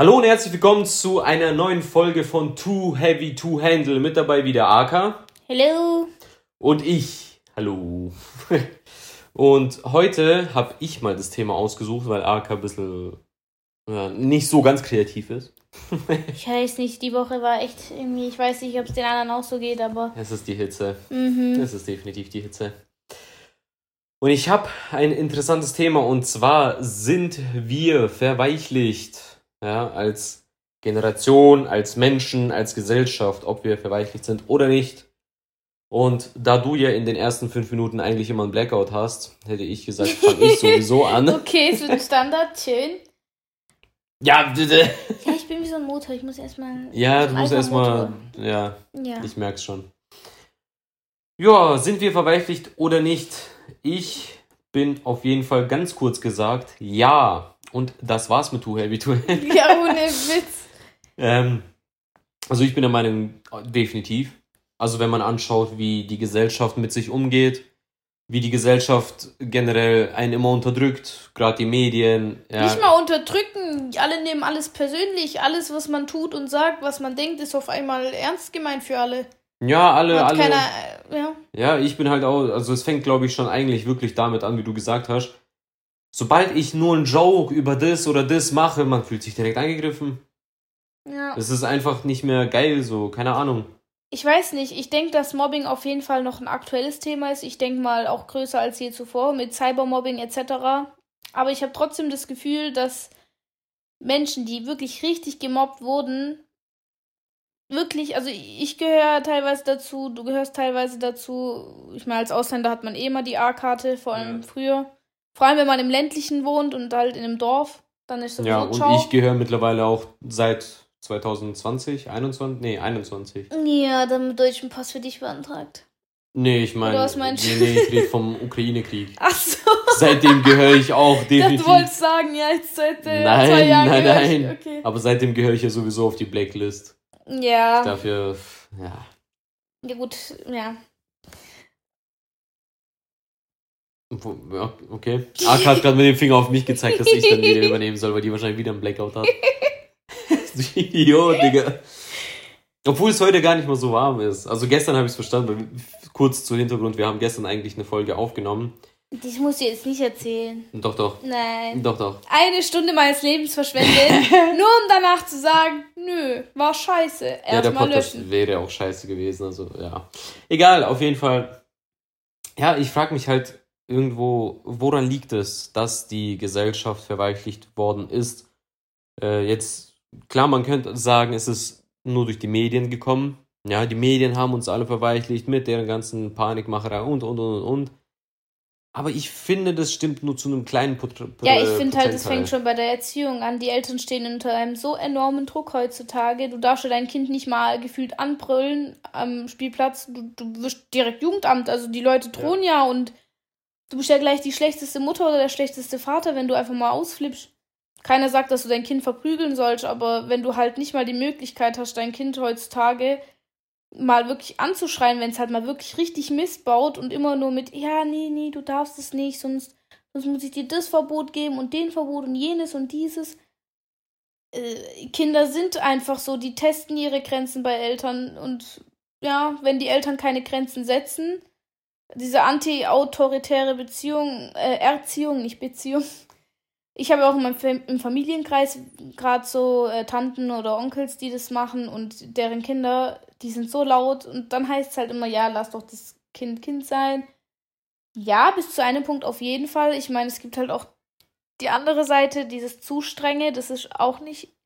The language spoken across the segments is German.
Hallo und herzlich willkommen zu einer neuen Folge von Too Heavy to Handle. Mit dabei wieder Aka. Hallo. Und ich. Hallo. Und heute habe ich mal das Thema ausgesucht, weil Aka ein bisschen ja, nicht so ganz kreativ ist. ich weiß nicht, die Woche war echt irgendwie, ich weiß nicht, ob es den anderen auch so geht, aber. Es ist die Hitze. Mhm. Es ist definitiv die Hitze. Und ich habe ein interessantes Thema und zwar sind wir verweichlicht, ja, als Generation, als Menschen, als Gesellschaft, ob wir verweichlicht sind oder nicht. Und da du ja in den ersten fünf Minuten eigentlich immer einen Blackout hast, hätte ich gesagt, fange ich sowieso an. okay, es wird Standard, schön. Ja, bitte. Ja, ich bin wie so ein Motor, ich muss erstmal. Ja, du musst erstmal. Ja, ja, ich merk's schon. Ja, sind wir verweichlicht oder nicht? Ich bin auf jeden Fall ganz kurz gesagt, ja. Und das war's mit Too Heavy to Handle. Ja, ohne Witz. ähm, also ich bin der Meinung, definitiv. Also wenn man anschaut, wie die Gesellschaft mit sich umgeht, wie die Gesellschaft generell einen immer unterdrückt, gerade die Medien. Ja. Nicht mal unterdrücken, alle nehmen alles persönlich, alles, was man tut und sagt, was man denkt, ist auf einmal ernst gemeint für alle. Ja, alle, alle. keiner, äh, ja. Ja, ich bin halt auch, also es fängt, glaube ich, schon eigentlich wirklich damit an, wie du gesagt hast. Sobald ich nur einen Joke über das oder das mache, man fühlt sich direkt angegriffen. ja. Es ist einfach nicht mehr geil, so, keine Ahnung. Ich weiß nicht, ich denke, dass Mobbing auf jeden Fall noch ein aktuelles Thema ist. Ich denke mal auch größer als je zuvor mit Cybermobbing etc. Aber ich habe trotzdem das Gefühl, dass Menschen, die wirklich richtig gemobbt wurden, wirklich, also ich gehöre teilweise dazu, du gehörst teilweise dazu. Ich meine, als Ausländer hat man eh immer die A-Karte, vor allem Ja. früher. Vor allem, wenn man im ländlichen wohnt und halt in einem Dorf, dann ist sowieso Ja, und ciao. ich gehöre mittlerweile auch seit 2020, 21, nee, 21. Ja, dann mit deutschen Pass für dich beantragt. Nee, ich meine, Oder was meinst nee, du? nee, ich rede vom Ukraine-Krieg. Ach so. Seitdem gehöre ich auch Ich dachte, definitiv. du wolltest sagen, ja, jetzt seit äh, Nein, zwei Jahren nein, gehör ich- nein. Okay. Aber seitdem gehöre ich ja sowieso auf die Blacklist. Ja. Dafür, ja. Ja, gut, ja. Wo- ja, Okay. Ark hat gerade mit dem Finger auf mich gezeigt, dass ich dann wieder übernehmen soll, weil die wahrscheinlich wieder einen Blackout hat. Idiot, Digga. Obwohl es heute gar nicht mal so warm ist. Also gestern habe ich es verstanden. weil- Kurz zu Hintergrund, wir haben gestern eigentlich eine Folge aufgenommen. Das musst du jetzt nicht erzählen. Doch, doch. Nein. Doch, doch. Eine Stunde meines Lebens verschwendet, nur um danach zu sagen, nö, war scheiße. Ja, der Podcast löschen. wäre auch scheiße gewesen. Also, ja. Egal, auf jeden Fall. Ja, ich frage mich halt irgendwo, woran liegt es, dass die Gesellschaft verweichlicht worden ist? Äh, jetzt, klar, man könnte sagen, es ist nur durch die Medien gekommen. Ja, die Medien haben uns alle verweichlicht mit deren ganzen Panikmacherei und, und, und, und. Aber ich finde, das stimmt nur zu einem kleinen Pot Ja, ich finde halt, es fängt schon bei der Erziehung an. Die Eltern stehen unter einem so enormen Druck heutzutage. Du darfst ja dein Kind nicht mal gefühlt anbrüllen am Spielplatz. Du, du wirst direkt Jugendamt. Also die Leute drohen ja. und du bist ja gleich die schlechteste Mutter oder der schlechteste Vater, wenn du einfach mal ausflippst. Keiner sagt, dass du dein Kind verprügeln sollst, aber wenn du halt nicht mal die Möglichkeit hast, dein Kind heutzutage mal wirklich anzuschreien, wenn es halt mal wirklich richtig missbaut und immer nur mit, ja, nee, nee, du darfst es nicht, sonst sonst muss ich dir das Verbot geben und den Verbot und jenes und dieses. Äh, Kinder sind einfach so, die testen ihre Grenzen bei Eltern und ja, wenn die Eltern keine Grenzen setzen, diese anti-autoritäre Beziehung, äh, Erziehung, nicht Beziehung. Ich habe auch in meinem Fam im Familienkreis gerade so äh, Tanten oder Onkels, die das machen und deren Kinder, die sind so laut und dann heißt es halt immer, ja, lass doch das Kind Kind sein. Ja, bis zu einem Punkt auf jeden Fall. Ich meine, es gibt halt auch die andere Seite, dieses zu strenge, das ist auch nicht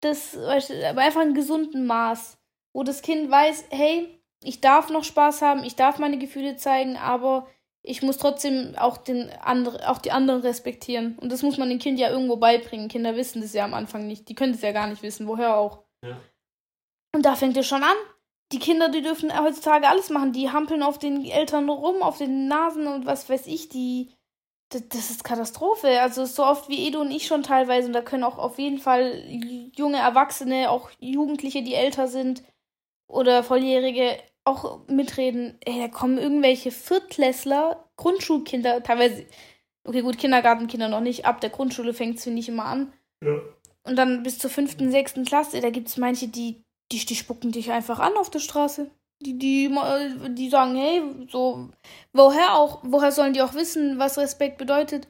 das, aber einfach ein gesunden Maß, wo das Kind weiß, hey, ich darf noch Spaß haben, ich darf meine Gefühle zeigen, aber ich muss trotzdem auch den andere, auch die anderen respektieren. Und das muss man dem Kind ja irgendwo beibringen. Kinder wissen das ja am Anfang nicht. Die können das ja gar nicht wissen, woher auch. Ja. Und da fängt es schon an. Die Kinder, die dürfen heutzutage alles machen. Die hampeln auf den Eltern rum, auf den Nasen und was weiß ich. Die, das, das ist Katastrophe. Also so oft wie Edo und ich schon teilweise. Und da können auch auf jeden Fall junge Erwachsene, auch Jugendliche, die älter sind oder Volljährige, auch mitreden. Ey, da kommen irgendwelche Viertklässler, Grundschulkinder, teilweise, okay, gut, Kindergartenkinder noch nicht. Ab der Grundschule fängt es, finde ich, immer an. Ja. und dann bis zur fünften, sechsten Klasse, da gibt es manche, die, die, die spucken dich einfach an auf der Straße. Die, die, die sagen, hey, so, woher auch, woher sollen die auch wissen, was Respekt bedeutet?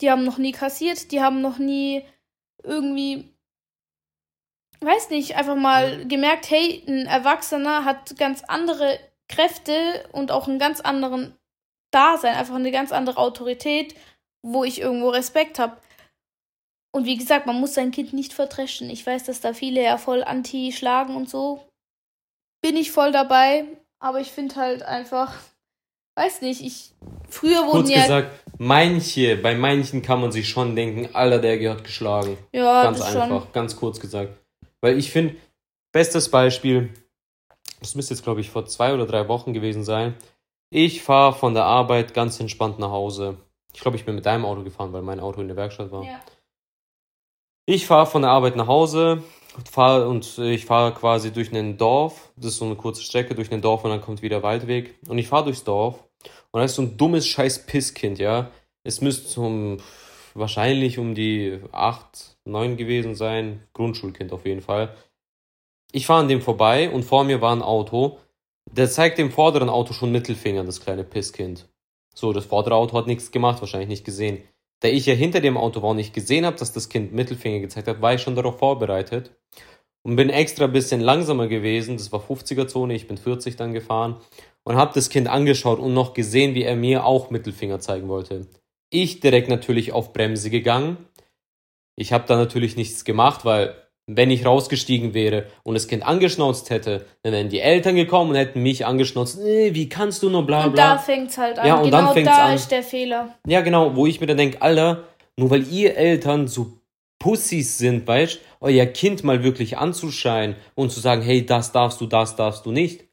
Die haben noch nie kassiert, die haben noch nie irgendwie, weiß nicht, einfach mal gemerkt, hey, ein Erwachsener hat ganz andere Kräfte und auch einen ganz anderen Dasein, einfach eine ganz andere Autorität, wo ich irgendwo Respekt habe. Und wie gesagt, man muss sein Kind nicht vertreschen. Ich weiß, dass da viele ja voll anti schlagen und so. Bin ich voll dabei, aber ich finde halt einfach, weiß nicht, ich früher wurden Kurz ja gesagt, manche, bei manchen kann man sich schon denken, Alter, der gehört geschlagen. Ja, ganz das einfach, schon. ganz kurz gesagt. Weil ich finde, bestes Beispiel, das müsste jetzt, glaube ich, vor zwei oder drei Wochen gewesen sein. Ich fahre von der Arbeit ganz entspannt nach Hause. Ich glaube, ich bin mit deinem Auto gefahren, weil mein Auto in der Werkstatt war. Ja. Ich fahre von der Arbeit nach Hause fahr, und ich fahre quasi durch ein Dorf. Das ist so eine kurze Strecke durch ein Dorf und dann kommt wieder Waldweg. Und ich fahre durchs Dorf und da ist so ein dummes scheiß Pisskind, ja. Es müsste zum wahrscheinlich um die 8, 9 gewesen sein. Grundschulkind auf jeden Fall. Ich fahre an dem vorbei und vor mir war ein Auto. Der zeigt dem vorderen Auto schon Mittelfinger, das kleine Pisskind. So, das vordere Auto hat nichts gemacht, wahrscheinlich nicht gesehen. Da ich ja hinter dem Auto war und nicht gesehen habe, dass das Kind Mittelfinger gezeigt hat, war ich schon darauf vorbereitet und bin extra ein bisschen langsamer gewesen. Das war 50er-Zone, ich bin 40 dann gefahren und habe das Kind angeschaut und noch gesehen, wie er mir auch Mittelfinger zeigen wollte. Ich direkt natürlich auf Bremse gegangen. Ich habe da natürlich nichts gemacht, weil wenn ich rausgestiegen wäre und das Kind angeschnauzt hätte, dann wären die Eltern gekommen und hätten mich angeschnauzt. Nee, wie kannst du nur bla Und bla. da fängt's halt an. Ja, und genau dann fängt's da an. ist der Fehler. Ja, genau, wo ich mir dann denke, Alter, nur weil ihr Eltern so Pussys sind, weißt euer Kind mal wirklich anzuschreien und zu sagen, hey, das darfst du, das darfst du nicht,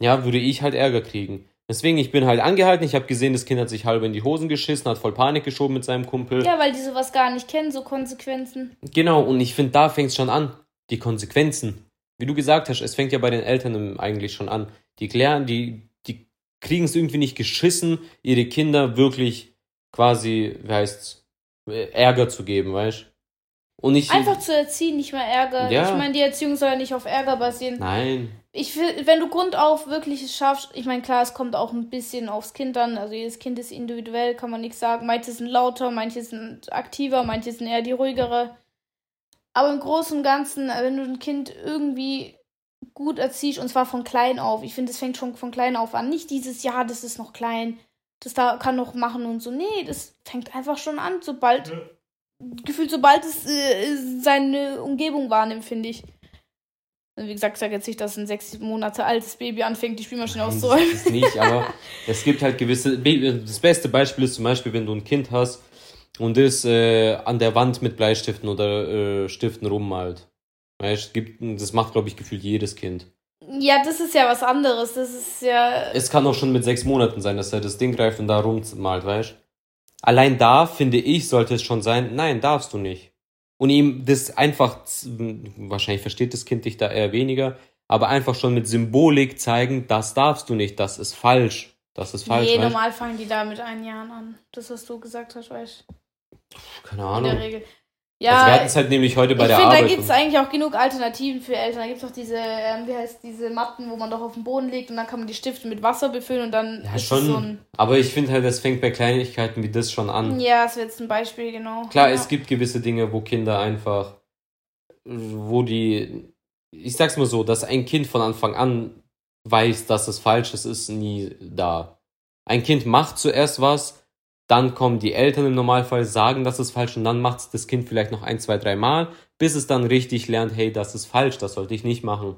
ja, würde ich halt Ärger kriegen. Deswegen, ich bin halt angehalten, ich habe gesehen, das Kind hat sich halb in die Hosen geschissen, hat voll Panik geschoben mit seinem Kumpel. Ja, weil die sowas gar nicht kennen, so Konsequenzen. Genau, und ich finde, da fängt es schon an. Die Konsequenzen. Wie du gesagt hast, es fängt ja bei den Eltern eigentlich schon an. Die klären, die, die kriegen es irgendwie nicht geschissen, ihre Kinder wirklich quasi, wie heißt's, äh, Ärger zu geben, weißt Und ich. Einfach zu erziehen, nicht mehr Ärger. Ja. Ich meine, die Erziehung soll ja nicht auf Ärger basieren. Nein. Ich will, wenn du grundauf wirklich es schaffst, ich meine, klar, es kommt auch ein bisschen aufs Kind an. Also jedes Kind ist individuell, kann man nichts sagen. Manche sind lauter, manche sind aktiver, manche sind eher die ruhigere. Aber im Großen und Ganzen, wenn du ein Kind irgendwie gut erziehst, und zwar von klein auf, ich finde, es fängt schon von klein auf an. Nicht dieses, ja, das ist noch klein, das da kann noch machen und so. Nee, das fängt einfach schon an, sobald, gefühlt, sobald es äh, seine Umgebung wahrnimmt, finde ich. Also Wie gesagt, ich sage jetzt nicht, dass ein sechs Monate altes Baby anfängt, die Spielmaschine Nein, auszuräumen. das ist nicht, aber es gibt halt gewisse. Das beste Beispiel ist zum Beispiel, wenn du ein Kind hast und das äh, an der Wand mit Bleistiften oder äh, Stiften rummalt. Weißt, gibt, das macht, glaube ich, gefühlt jedes Kind. Ja, das ist ja was anderes. Das ist ja. Es kann auch schon mit sechs Monaten sein, dass er das Ding greift und da rummalt, weißt Allein da, finde ich, sollte es schon sein, nein, darfst du nicht. Und ihm das einfach, wahrscheinlich versteht das Kind dich da eher weniger, aber einfach schon mit Symbolik zeigen, das darfst du nicht, das ist falsch. Das ist falsch, nee, normal fangen die da mit ein Jahren an. Das, was du gesagt hast, weißt Keine du. In Ahnung. der Regel. Also wir Ja, hatten es halt nämlich heute bei ich der finde, da Arbeit. gibt es eigentlich auch genug Alternativen für Eltern. Da gibt es auch diese, ähm, wie heißt diese Matten, wo man doch auf den Boden legt und dann kann man die Stifte mit Wasser befüllen und dann ja, schon. so aber ich finde halt, das fängt bei Kleinigkeiten wie das schon an. Ja, das wäre jetzt ein Beispiel, genau. Klar, ja. es gibt gewisse Dinge, wo Kinder einfach, wo die, ich sag's mal so, dass ein Kind von Anfang an weiß, dass es falsch ist, ist nie da. Ein Kind macht zuerst was, dann kommen die Eltern im Normalfall, sagen, das ist falsch und dann macht es das Kind vielleicht noch ein, zwei, drei Mal, bis es dann richtig lernt, hey, das ist falsch, das sollte ich nicht machen.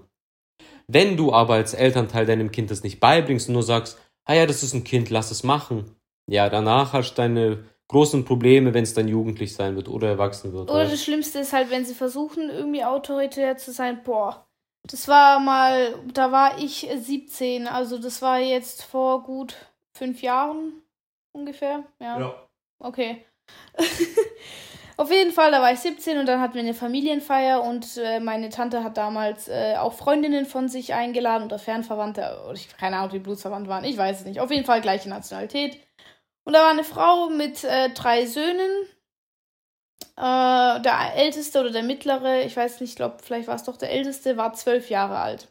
Wenn du aber als Elternteil deinem Kind das nicht beibringst und nur sagst, ah ja, das ist ein Kind, lass es machen. Ja, danach hast du deine großen Probleme, wenn es dann jugendlich sein wird oder erwachsen wird. Oder weißt? das Schlimmste ist halt, wenn sie versuchen, irgendwie autoritär zu sein. Boah, das war mal, da war ich 17, also das war jetzt vor gut fünf Jahren ungefähr. Ja. Okay. Auf jeden Fall, da war ich 17 und dann hatten wir eine Familienfeier und äh, meine Tante hat damals äh, auch Freundinnen von sich eingeladen oder Fernverwandte, oder ich keine Ahnung, ob die blutsverwandt waren, ich weiß es nicht. Auf jeden Fall gleiche Nationalität. Und da war eine Frau mit äh, drei Söhnen Äh, der älteste oder der mittlere, ich weiß nicht, ich glaube, vielleicht war es doch der älteste, war zwölf Jahre alt.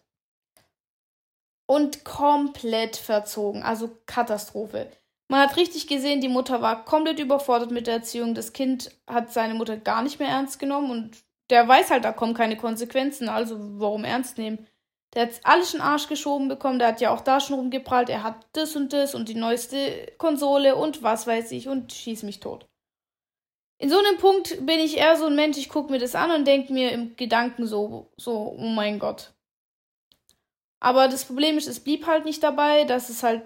Und komplett verzogen, also Katastrophe. Man hat richtig gesehen, die Mutter war komplett überfordert mit der Erziehung. Das Kind hat seine Mutter gar nicht mehr ernst genommen und der weiß halt, da kommen keine Konsequenzen, also warum ernst nehmen? Der hat alles den Arsch geschoben bekommen, der hat ja auch da schon rumgeprallt, er hat das und das und die neueste Konsole und was weiß ich und schieß mich tot. In so einem Punkt bin ich eher so ein Mensch, ich gucke mir das an und denke mir im Gedanken so, so, oh mein Gott. Aber das Problem ist, es blieb halt nicht dabei, dass es halt,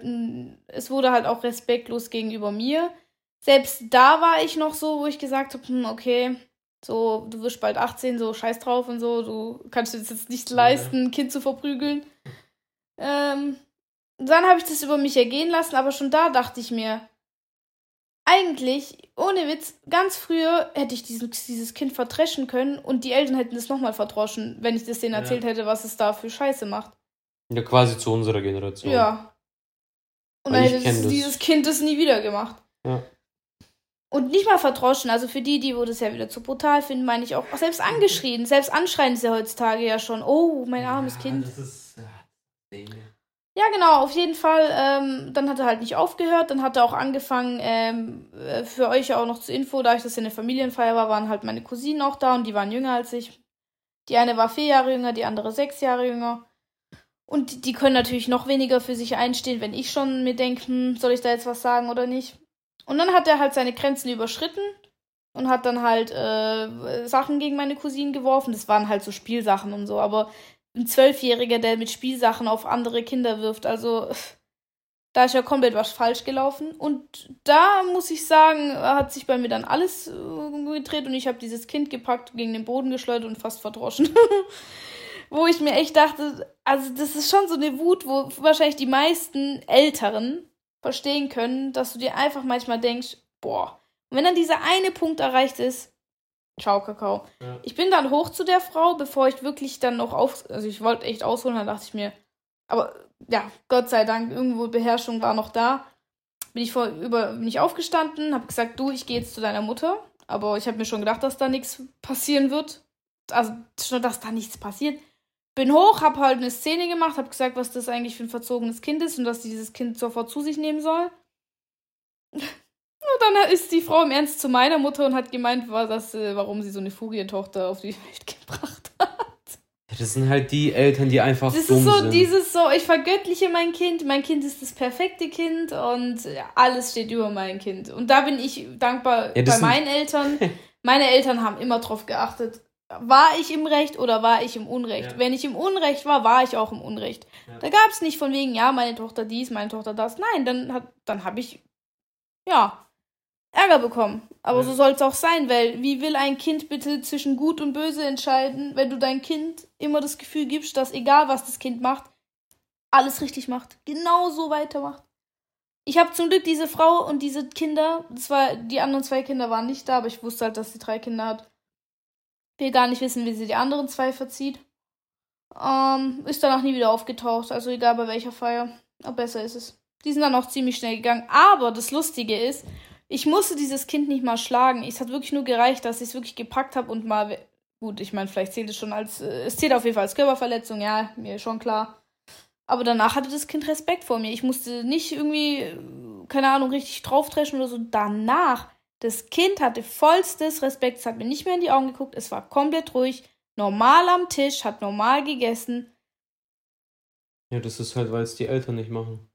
es wurde halt auch respektlos gegenüber mir. Selbst da war ich noch so, wo ich gesagt habe, hm, okay, so, du wirst bald 18, so scheiß drauf und so, du kannst dir das jetzt nicht leisten, ein Kind zu verprügeln. Ähm, dann habe ich das über mich ergehen lassen, aber schon da dachte ich mir, eigentlich, ohne Witz, ganz früher hätte ich diesen, dieses Kind vertreschen können und die Eltern hätten es nochmal verdroschen, wenn ich das denen erzählt ja. hätte, was es da für Scheiße macht. Ja, quasi zu unserer Generation. Ja. Und Weil dann hätte dieses Kind das nie wieder gemacht. Ja. Und nicht mal verdroschen. Also für die, die wo das ja wieder zu brutal finden, meine ich auch. Selbst angeschrien. Selbst anschreien ist ja heutzutage ja schon. Oh, mein armes ja, Kind. Das ist. Ja, ja, genau, auf jeden Fall. Ähm, dann hat er halt nicht aufgehört. Dann hat er auch angefangen, ähm, äh, für euch auch noch zur Info, da ich das ja eine Familienfeier war, waren halt meine Cousinen auch da und die waren jünger als ich. Die eine war vier Jahre jünger, die andere sechs Jahre jünger. Und die können natürlich noch weniger für sich einstehen, wenn ich schon mir denke, hm, soll ich da jetzt was sagen oder nicht. Und dann hat er halt seine Grenzen überschritten und hat dann halt äh, Sachen gegen meine Cousinen geworfen. Das waren halt so Spielsachen und so, aber ein Zwölfjähriger, der mit Spielsachen auf andere Kinder wirft, also da ist ja komplett was falsch gelaufen. Und da muss ich sagen, hat sich bei mir dann alles äh, gedreht und ich habe dieses Kind gepackt, gegen den Boden geschleudert und fast verdroschen. wo ich mir echt dachte, also das ist schon so eine Wut, wo wahrscheinlich die meisten Älteren verstehen können, dass du dir einfach manchmal denkst, boah, und wenn dann dieser eine Punkt erreicht ist, ciao Kakao. Ja. Ich bin dann hoch zu der Frau, bevor ich wirklich dann noch auf, also ich wollte echt ausholen, dann dachte ich mir, aber ja, Gott sei Dank, irgendwo Beherrschung war noch da. Bin ich vor über bin ich aufgestanden, habe gesagt, du, ich gehe jetzt zu deiner Mutter, aber ich habe mir schon gedacht, dass da nichts passieren wird. Also schon, dass da nichts passiert. Bin hoch, hab halt eine Szene gemacht, hab gesagt, was das eigentlich für ein verzogenes Kind ist und dass dieses Kind sofort zu sich nehmen soll. Und dann ist die Frau im Ernst zu meiner Mutter und hat gemeint, war das, äh, warum sie so eine Furientochter auf die Welt gebracht hat. Das sind halt die Eltern, die einfach das dumm ist so sind. dieses so, ich vergöttliche mein Kind, mein Kind ist das perfekte Kind und alles steht über mein Kind. Und da bin ich dankbar ja, bei meinen Eltern. Meine Eltern haben immer drauf geachtet, war ich im Recht oder war ich im Unrecht? Ja. Wenn ich im Unrecht war, war ich auch im Unrecht. Ja. Da gab es nicht von wegen, ja, meine Tochter dies, meine Tochter das. Nein, dann, hat, dann habe ich, ja, Ärger bekommen. Aber ja. so soll es auch sein, weil wie will ein Kind bitte zwischen Gut und Böse entscheiden, wenn du dein Kind immer das Gefühl gibst, dass egal was das Kind macht, alles richtig macht, genauso weitermacht. Ich habe zum Glück diese Frau und diese Kinder, das war, die anderen zwei Kinder waren nicht da, aber ich wusste halt, dass sie drei Kinder hat will gar nicht wissen, wie sie die anderen zwei verzieht. Ähm, ist danach nie wieder aufgetaucht, also egal bei welcher Feier. Aber besser ist es. Die sind dann auch ziemlich schnell gegangen. Aber das Lustige ist, ich musste dieses Kind nicht mal schlagen. Es hat wirklich nur gereicht, dass ich es wirklich gepackt habe und mal. Gut, ich meine, vielleicht zählt es schon als. Äh, es zählt auf jeden Fall als Körperverletzung, ja, mir schon klar. Aber danach hatte das Kind Respekt vor mir. Ich musste nicht irgendwie, keine Ahnung, richtig draufdreschen oder so. Danach das Kind hatte vollstes Respekt, es hat mir nicht mehr in die Augen geguckt, es war komplett ruhig, normal am Tisch, hat normal gegessen. Ja, das ist halt, weil es die Eltern nicht machen.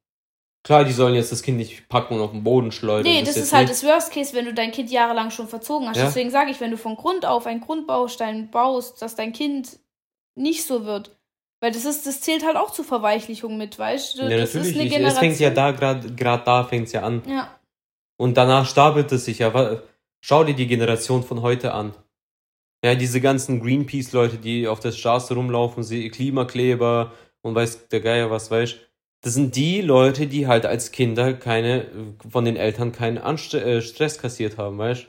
Klar, die sollen jetzt das Kind nicht packen und auf den Boden schleudern. Nee, das, das ist halt nicht... das Worst Case, wenn du dein Kind jahrelang schon verzogen hast. Ja? Deswegen sage ich, wenn du von Grund auf einen Grundbaustein baust, dass dein Kind nicht so wird. Weil das ist, das zählt halt auch zur Verweichlichung mit, weißt du? Ja, das natürlich. Ist eine Generation. Es fängt ja da gerade gerade da fängt es ja an. Ja. Und danach stapelt es sich ja. Schau dir die Generation von heute an. Ja, diese ganzen Greenpeace-Leute, die auf der Straße rumlaufen, sie Klimakleber und weiß der Geier was weiß. Das sind die Leute, die halt als Kinder keine, von den Eltern keinen Anst äh, Stress kassiert haben, weißt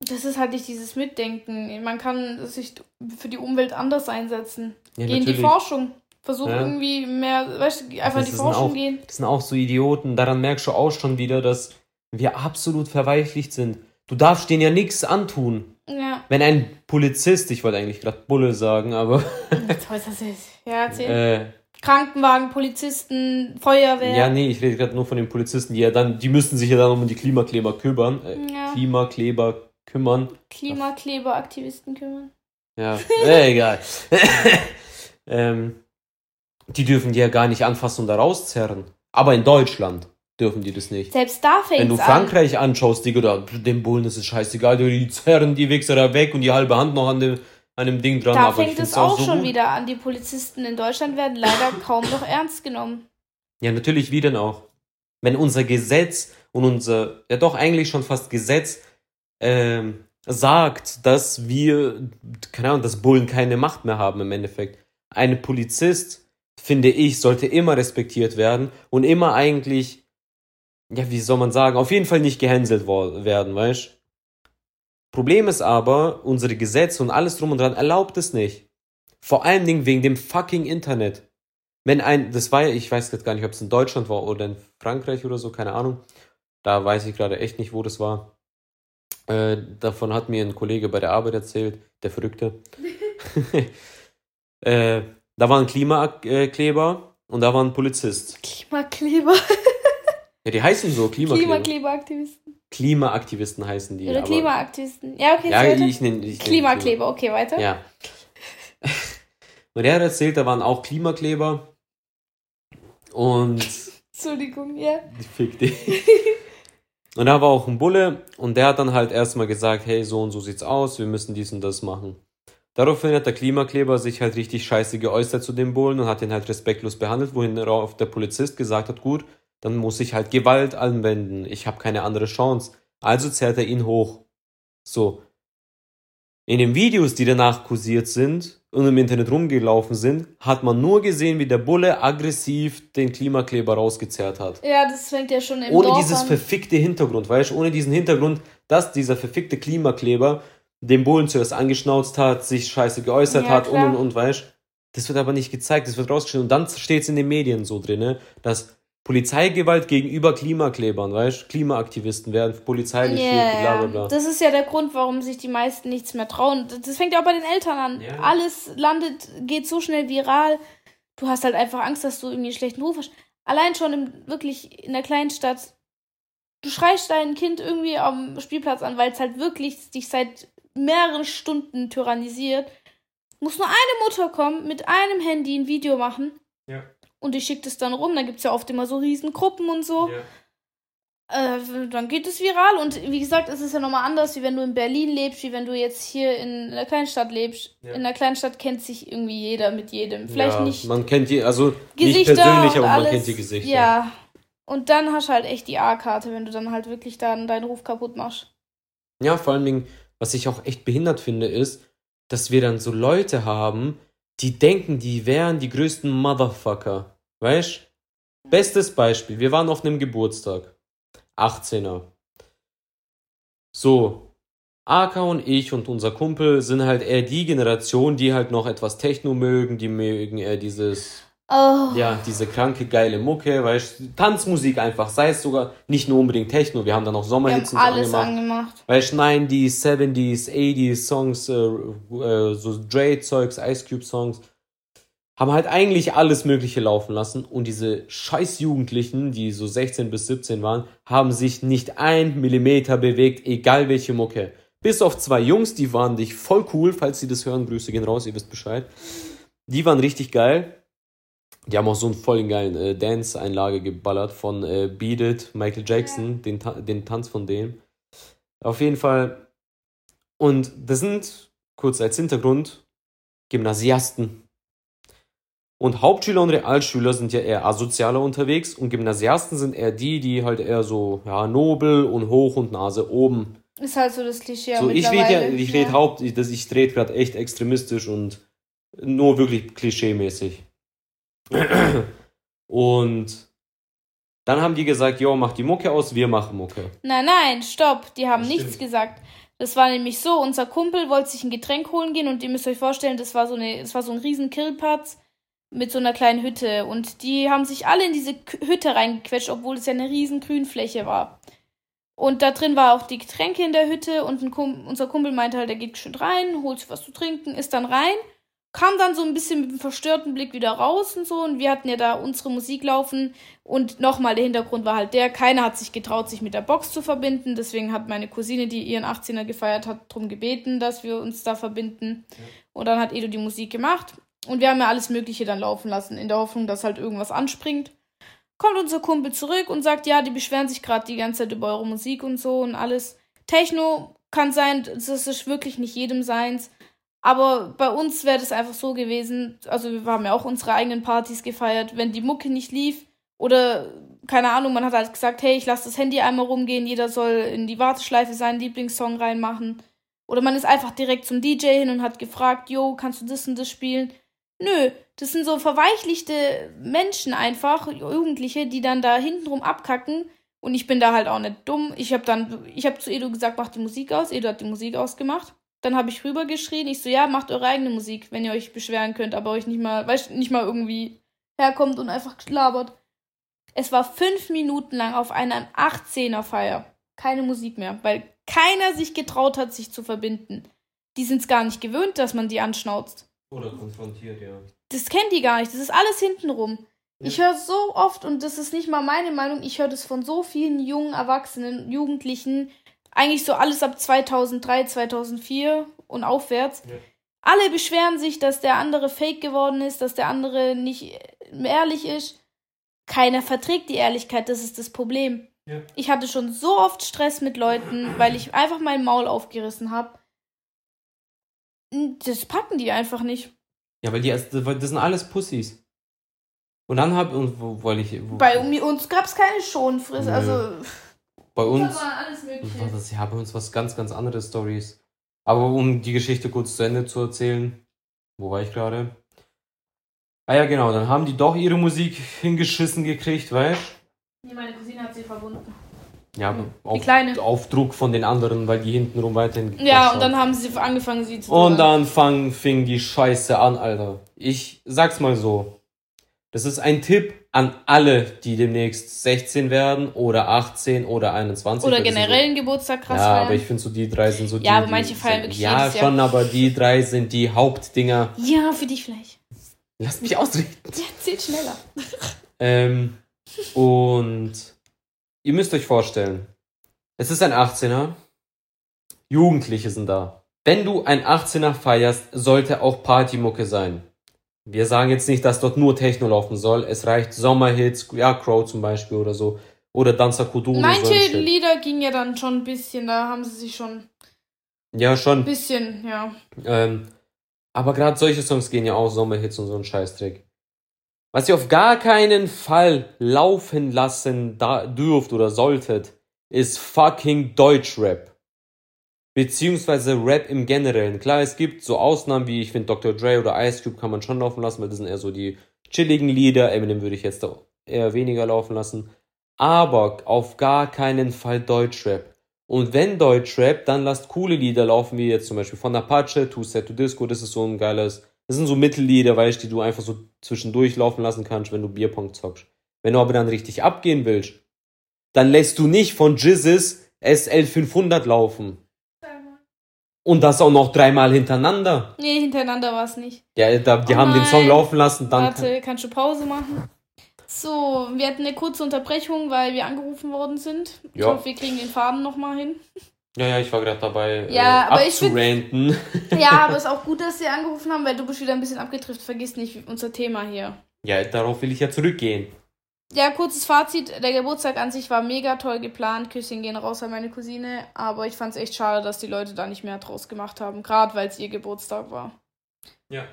Das ist halt nicht dieses Mitdenken. Man kann sich für die Umwelt anders einsetzen. Ja, Geh in die Forschung. Versuch ja. irgendwie mehr, weißt du, einfach in die Forschung auch, gehen. Das sind auch so Idioten. Daran merkst du auch schon wieder, dass wir absolut verweichlicht sind. Du darfst denen ja nichts antun. Ja. Wenn ein Polizist, ich wollte eigentlich gerade Bulle sagen, aber das ist. Ja, erzähl. äh, Krankenwagen, Polizisten, Feuerwehr. ja, nee, ich rede gerade nur von den Polizisten, die ja dann, die müssen sich ja dann um die Klimakleber kümmern, äh, Ja. Klimakleber kümmern. Klimakleberaktivisten kümmern. Ja, äh, egal. ähm, die dürfen die ja gar nicht anfassen und da rauszerren. Aber in Deutschland dürfen die das nicht. Selbst da Wenn fängt du es an. Frankreich anschaust, Digga, da, dem Bullen ist es scheißegal, die zerren die Wichser da weg und die halbe Hand noch an dem, an dem Ding dran. Da aber fängt es auch so schon gut. wieder an. Die Polizisten in Deutschland werden leider kaum noch ernst genommen. Ja, natürlich, wie denn auch? Wenn unser Gesetz und unser, ja doch eigentlich schon fast Gesetz, ähm, sagt, dass wir, keine Ahnung, dass Bullen keine Macht mehr haben im Endeffekt. Ein Polizist, finde ich, sollte immer respektiert werden und immer eigentlich, ja, wie soll man sagen, auf jeden Fall nicht gehänselt werden, weißt Problem ist aber, unsere Gesetze und alles drum und dran erlaubt es nicht. Vor allen Dingen wegen dem fucking Internet. Wenn ein, das war ja, ich weiß jetzt gar nicht, ob es in Deutschland war oder in Frankreich oder so, keine Ahnung. Da weiß ich gerade echt nicht, wo das war. Äh, davon hat mir ein Kollege bei der Arbeit erzählt, der Verrückte. äh, da war ein Klimakleber und da war ein Polizist. Klimakleber. Ja, die heißen so, Klimakleber. Klimakleberaktivisten. Klimaaktivisten heißen die. Oder aber- Klimaaktivisten. Ja, okay, Ja, ich nenne ich Klimakleber, okay, weiter. Ja. Und er hat erzählt, da waren auch Klimakleber. Und Entschuldigung, ja. Fick dich. Und da war auch ein Bulle und der hat dann halt erstmal gesagt, hey, so und so sieht's aus, wir müssen dies und das machen. Daraufhin hat der Klimakleber sich halt richtig scheiße geäußert zu dem Bullen und hat ihn halt respektlos behandelt, wohin darauf der Polizist gesagt hat, gut, dann muss ich halt Gewalt anwenden, ich habe keine andere Chance. Also zerrt er ihn hoch. So. In den Videos, die danach kursiert sind und im Internet rumgelaufen sind, hat man nur gesehen, wie der Bulle aggressiv den Klimakleber rausgezerrt hat. Ja, das fängt ja schon im Ohne Dorf dieses an. verfickte Hintergrund, weißt du? Ohne diesen Hintergrund, dass dieser verfickte Klimakleber den Bullen zuerst angeschnauzt hat, sich scheiße geäußert Ja, hat und klar. und und, weißt du? Das wird aber nicht gezeigt, das wird rausgeschnitten. Und dann steht es in den Medien so drin, ne, dass Polizeigewalt gegenüber Klimaklebern, weißt du? Klimaaktivisten werden polizeilich yeah, bla bla bla. Das ist ja der Grund, warum sich die meisten nichts mehr trauen. Das fängt ja auch bei den Eltern an. Ja. Alles landet, geht so schnell viral. Du hast halt einfach Angst, dass du irgendwie einen schlechten Ruf hast. Allein schon im, wirklich in der kleinen Stadt. Du schreist dein Kind irgendwie am Spielplatz an, weil es halt wirklich dich seit mehreren Stunden tyrannisiert. Muss nur eine Mutter kommen, mit einem Handy ein Video machen. Ja. Und die schickt es dann rum. Da gibt es ja oft immer so riesen Gruppen und so. Äh, dann geht es viral und wie gesagt, es ist ja nochmal anders, wie wenn du in Berlin lebst, wie wenn du jetzt hier in einer Kleinstadt lebst. Ja. In einer Kleinstadt kennt sich irgendwie jeder mit jedem. Vielleicht ja, nicht Man kennt die, also Gesichter nicht persönlich, aber man alles. kennt die Gesichter. Ja. Und dann hast du halt echt die A-Karte, wenn du dann halt wirklich dann deinen Ruf kaputt machst. Ja, vor allen Dingen, was ich auch echt behindert finde, ist, dass wir dann so Leute haben, die denken, die wären die größten Motherfucker. Weißt? Bestes Beispiel, wir waren auf einem Geburtstag. 18er. So, Aka und ich und unser Kumpel sind halt eher die Generation, die halt noch etwas Techno mögen, die mögen eher dieses Oh. ja, diese kranke, geile Mucke, weißt du, Tanzmusik einfach, sei es sogar nicht nur unbedingt Techno, wir haben dann auch Wir Sommerhits haben und so alles angemacht. angemacht. Weißt du, 90s, 70s, 80s Songs, äh, äh, so Dre-Zeugs, Ice Cube-Songs, haben halt eigentlich alles Mögliche laufen lassen und diese scheiß Jugendlichen, die so 16 bis 17 waren, haben sich nicht ein Millimeter bewegt, egal welche Mucke. Bis auf zwei Jungs, die waren dich voll cool, falls sie das hören, Grüße gehen raus, ihr wisst Bescheid. Die waren richtig geil. Die haben auch so einen vollen geilen äh, Dance-Einlage geballert von äh, Beat It, Michael Jackson, den, Ta den Tanz von dem. Auf jeden Fall. Und das sind, kurz als Hintergrund, Gymnasiasten. Und Hauptschüler und Realschüler sind ja eher asozialer unterwegs und Gymnasiasten sind eher die, die halt eher so, ja, nobel und hoch und Nase oben. Ist halt so das Klischee. so, ich rede ja, ich rede Haupt, ich, das- ich rede gerade echt extremistisch und nur wirklich klischeemäßig. Und dann haben die gesagt, jo, mach die Mucke aus, wir machen Mucke. Nein, nein, stopp. Die haben Das nichts stimmt. gesagt. Das war nämlich so, unser Kumpel wollte sich ein Getränk holen gehen und ihr müsst euch vorstellen, das war so eine, das war so ein riesen Kirlplatz mit so einer kleinen Hütte und die haben sich alle in diese Hütte reingequetscht, obwohl es ja eine riesen Grünfläche war. Und da drin war auch die Getränke in der Hütte und Kumpel, unser Kumpel meinte halt, er geht schön rein, holt sich was zu trinken, ist dann rein, kam dann so ein bisschen mit einem verstörten Blick wieder raus und so. Und wir hatten ja da unsere Musik laufen. Und nochmal, der Hintergrund war halt der, keiner hat sich getraut, sich mit der Box zu verbinden. Deswegen hat meine Cousine, die ihren 18er gefeiert hat, darum gebeten, dass wir uns da verbinden. Ja. Und dann hat Edo die Musik gemacht. Und wir haben ja alles Mögliche dann laufen lassen, in der Hoffnung, dass halt irgendwas anspringt kommt unser Kumpel zurück und sagt, ja, die beschweren sich gerade die ganze Zeit über eure Musik und so und alles. Techno kann sein, das ist wirklich nicht jedem seins. Aber bei uns wäre das einfach so gewesen, also wir haben ja auch unsere eigenen Partys gefeiert, wenn die Mucke nicht lief oder keine Ahnung, man hat halt gesagt, hey, ich lasse das Handy einmal rumgehen, jeder soll in die Warteschleife seinen Lieblingssong reinmachen. Oder man ist einfach direkt zum DJ hin und hat gefragt, yo, kannst du das und das spielen? Nö, das sind so verweichlichte Menschen einfach, Jugendliche, die dann da hintenrum abkacken. Und ich bin da halt auch nicht dumm. Ich habe dann, ich habe zu Edu gesagt, mach die Musik aus. Edu hat die Musik ausgemacht. Dann habe ich rübergeschrien. Ich so, ja, macht eure eigene Musik, wenn ihr euch beschweren könnt, aber euch nicht mal, weißt, nicht mal irgendwie herkommt und einfach labert. Es war fünf Minuten lang auf einer 18er Feier. Keine Musik mehr, weil keiner sich getraut hat, sich zu verbinden. Die sind es gar nicht gewöhnt, dass man die anschnauzt. Oder konfrontiert, ja. Das kennt die gar nicht. Das ist alles hintenrum. Ja. Ich höre so oft, und das ist nicht mal meine Meinung, ich höre das von so vielen jungen Erwachsenen, Jugendlichen, eigentlich so alles ab 2003, 2004 und aufwärts. Ja. Alle beschweren sich, dass der andere fake geworden ist, dass der andere nicht ehrlich ist. Keiner verträgt die Ehrlichkeit, das ist das Problem. Ja. Ich hatte schon so oft Stress mit Leuten, weil ich einfach mein Maul aufgerissen habe. Das packen die einfach nicht. Ja, weil die, das sind alles Pussys. Und dann hab, und wo, weil ich. Wo, bei uns gab es keine Schonfrist, also. Bei uns. Das, ja, bei uns was ganz, ganz andere Stories. Aber um die Geschichte kurz zu Ende zu erzählen, wo war ich gerade? Ah ja, genau, dann haben die doch ihre Musik hingeschissen gekriegt, weißt du? Nee, meine Cousine hat sie verbunden. Ja, hm. auf, kleine. auf Druck von den anderen, weil die hintenrum weiterhin. Ja, und dann haben sie angefangen, sie zu. Und dann fang, fing die Scheiße an, Alter. Ich sag's mal so. Das ist ein Tipp an alle, die demnächst 16 werden oder 18 oder 21. Oder generell einen Geburtstag krass Ja, feiern. aber ich finde so, die drei sind so die. Ja, aber manche feiern wirklich Ja, schon, Jahr. aber die drei sind die Hauptdinger. Ja, für dich vielleicht. Lass mich ausreden. Ja, zählt schneller. ähm, und Ihr müsst euch vorstellen, es ist ein 18er. Jugendliche sind da. Wenn du ein 18er feierst, sollte auch Partymucke sein. Wir sagen jetzt nicht, dass dort nur Techno laufen soll. Es reicht Sommerhits, ja, Crow zum Beispiel oder so. Oder Danza Kuduro. Manche so Lieder gingen ja dann schon ein bisschen, da haben sie sich schon. Ja, schon. Ein bisschen, ja. Ähm, aber gerade solche Songs gehen ja auch Sommerhits und so ein Scheißdreck. Was ihr auf gar keinen Fall laufen lassen dürft oder solltet, ist fucking Deutschrap. Beziehungsweise Rap im Generellen. Klar, es gibt so Ausnahmen wie, ich finde, Dr. Dre oder Ice Cube kann man schon laufen lassen, weil das sind eher so die chilligen Lieder. Eminem würde ich jetzt eher weniger laufen lassen. Aber auf gar keinen Fall Deutschrap. Und wenn Deutschrap, dann lasst coole Lieder laufen, wie jetzt zum Beispiel von Apache, Too Set to Disco, das ist so ein geiles das sind so Mittellieder, weißt du, die du einfach so zwischendurch laufen lassen kannst, wenn du Bierpong zockst. Wenn du aber dann richtig abgehen willst, dann lässt du nicht von Jizzes SL 500 laufen. Und das auch noch dreimal hintereinander. Nee, hintereinander war es nicht. Ja, da, die oh haben nein. den Song laufen lassen. Dann Warte, kannst du Pause machen? So, wir hatten eine kurze Unterbrechung, weil wir angerufen worden sind. Ich ja. hoffe, wir kriegen den Faden nochmal hin. Ja, ja, ich war gerade dabei, ja, äh, aber abzuranten. Find, ja, aber es ist auch gut, dass sie angerufen haben, weil du bist wieder ein bisschen abgetrifft. Vergiss nicht unser Thema hier. Ja, darauf will ich ja zurückgehen. Ja, kurzes Fazit. Der Geburtstag an sich war mega toll geplant. Küsschen gehen raus an meine Cousine. Aber ich fand es echt schade, dass die Leute da nicht mehr draus gemacht haben. Gerade weil es ihr Geburtstag war. Ja.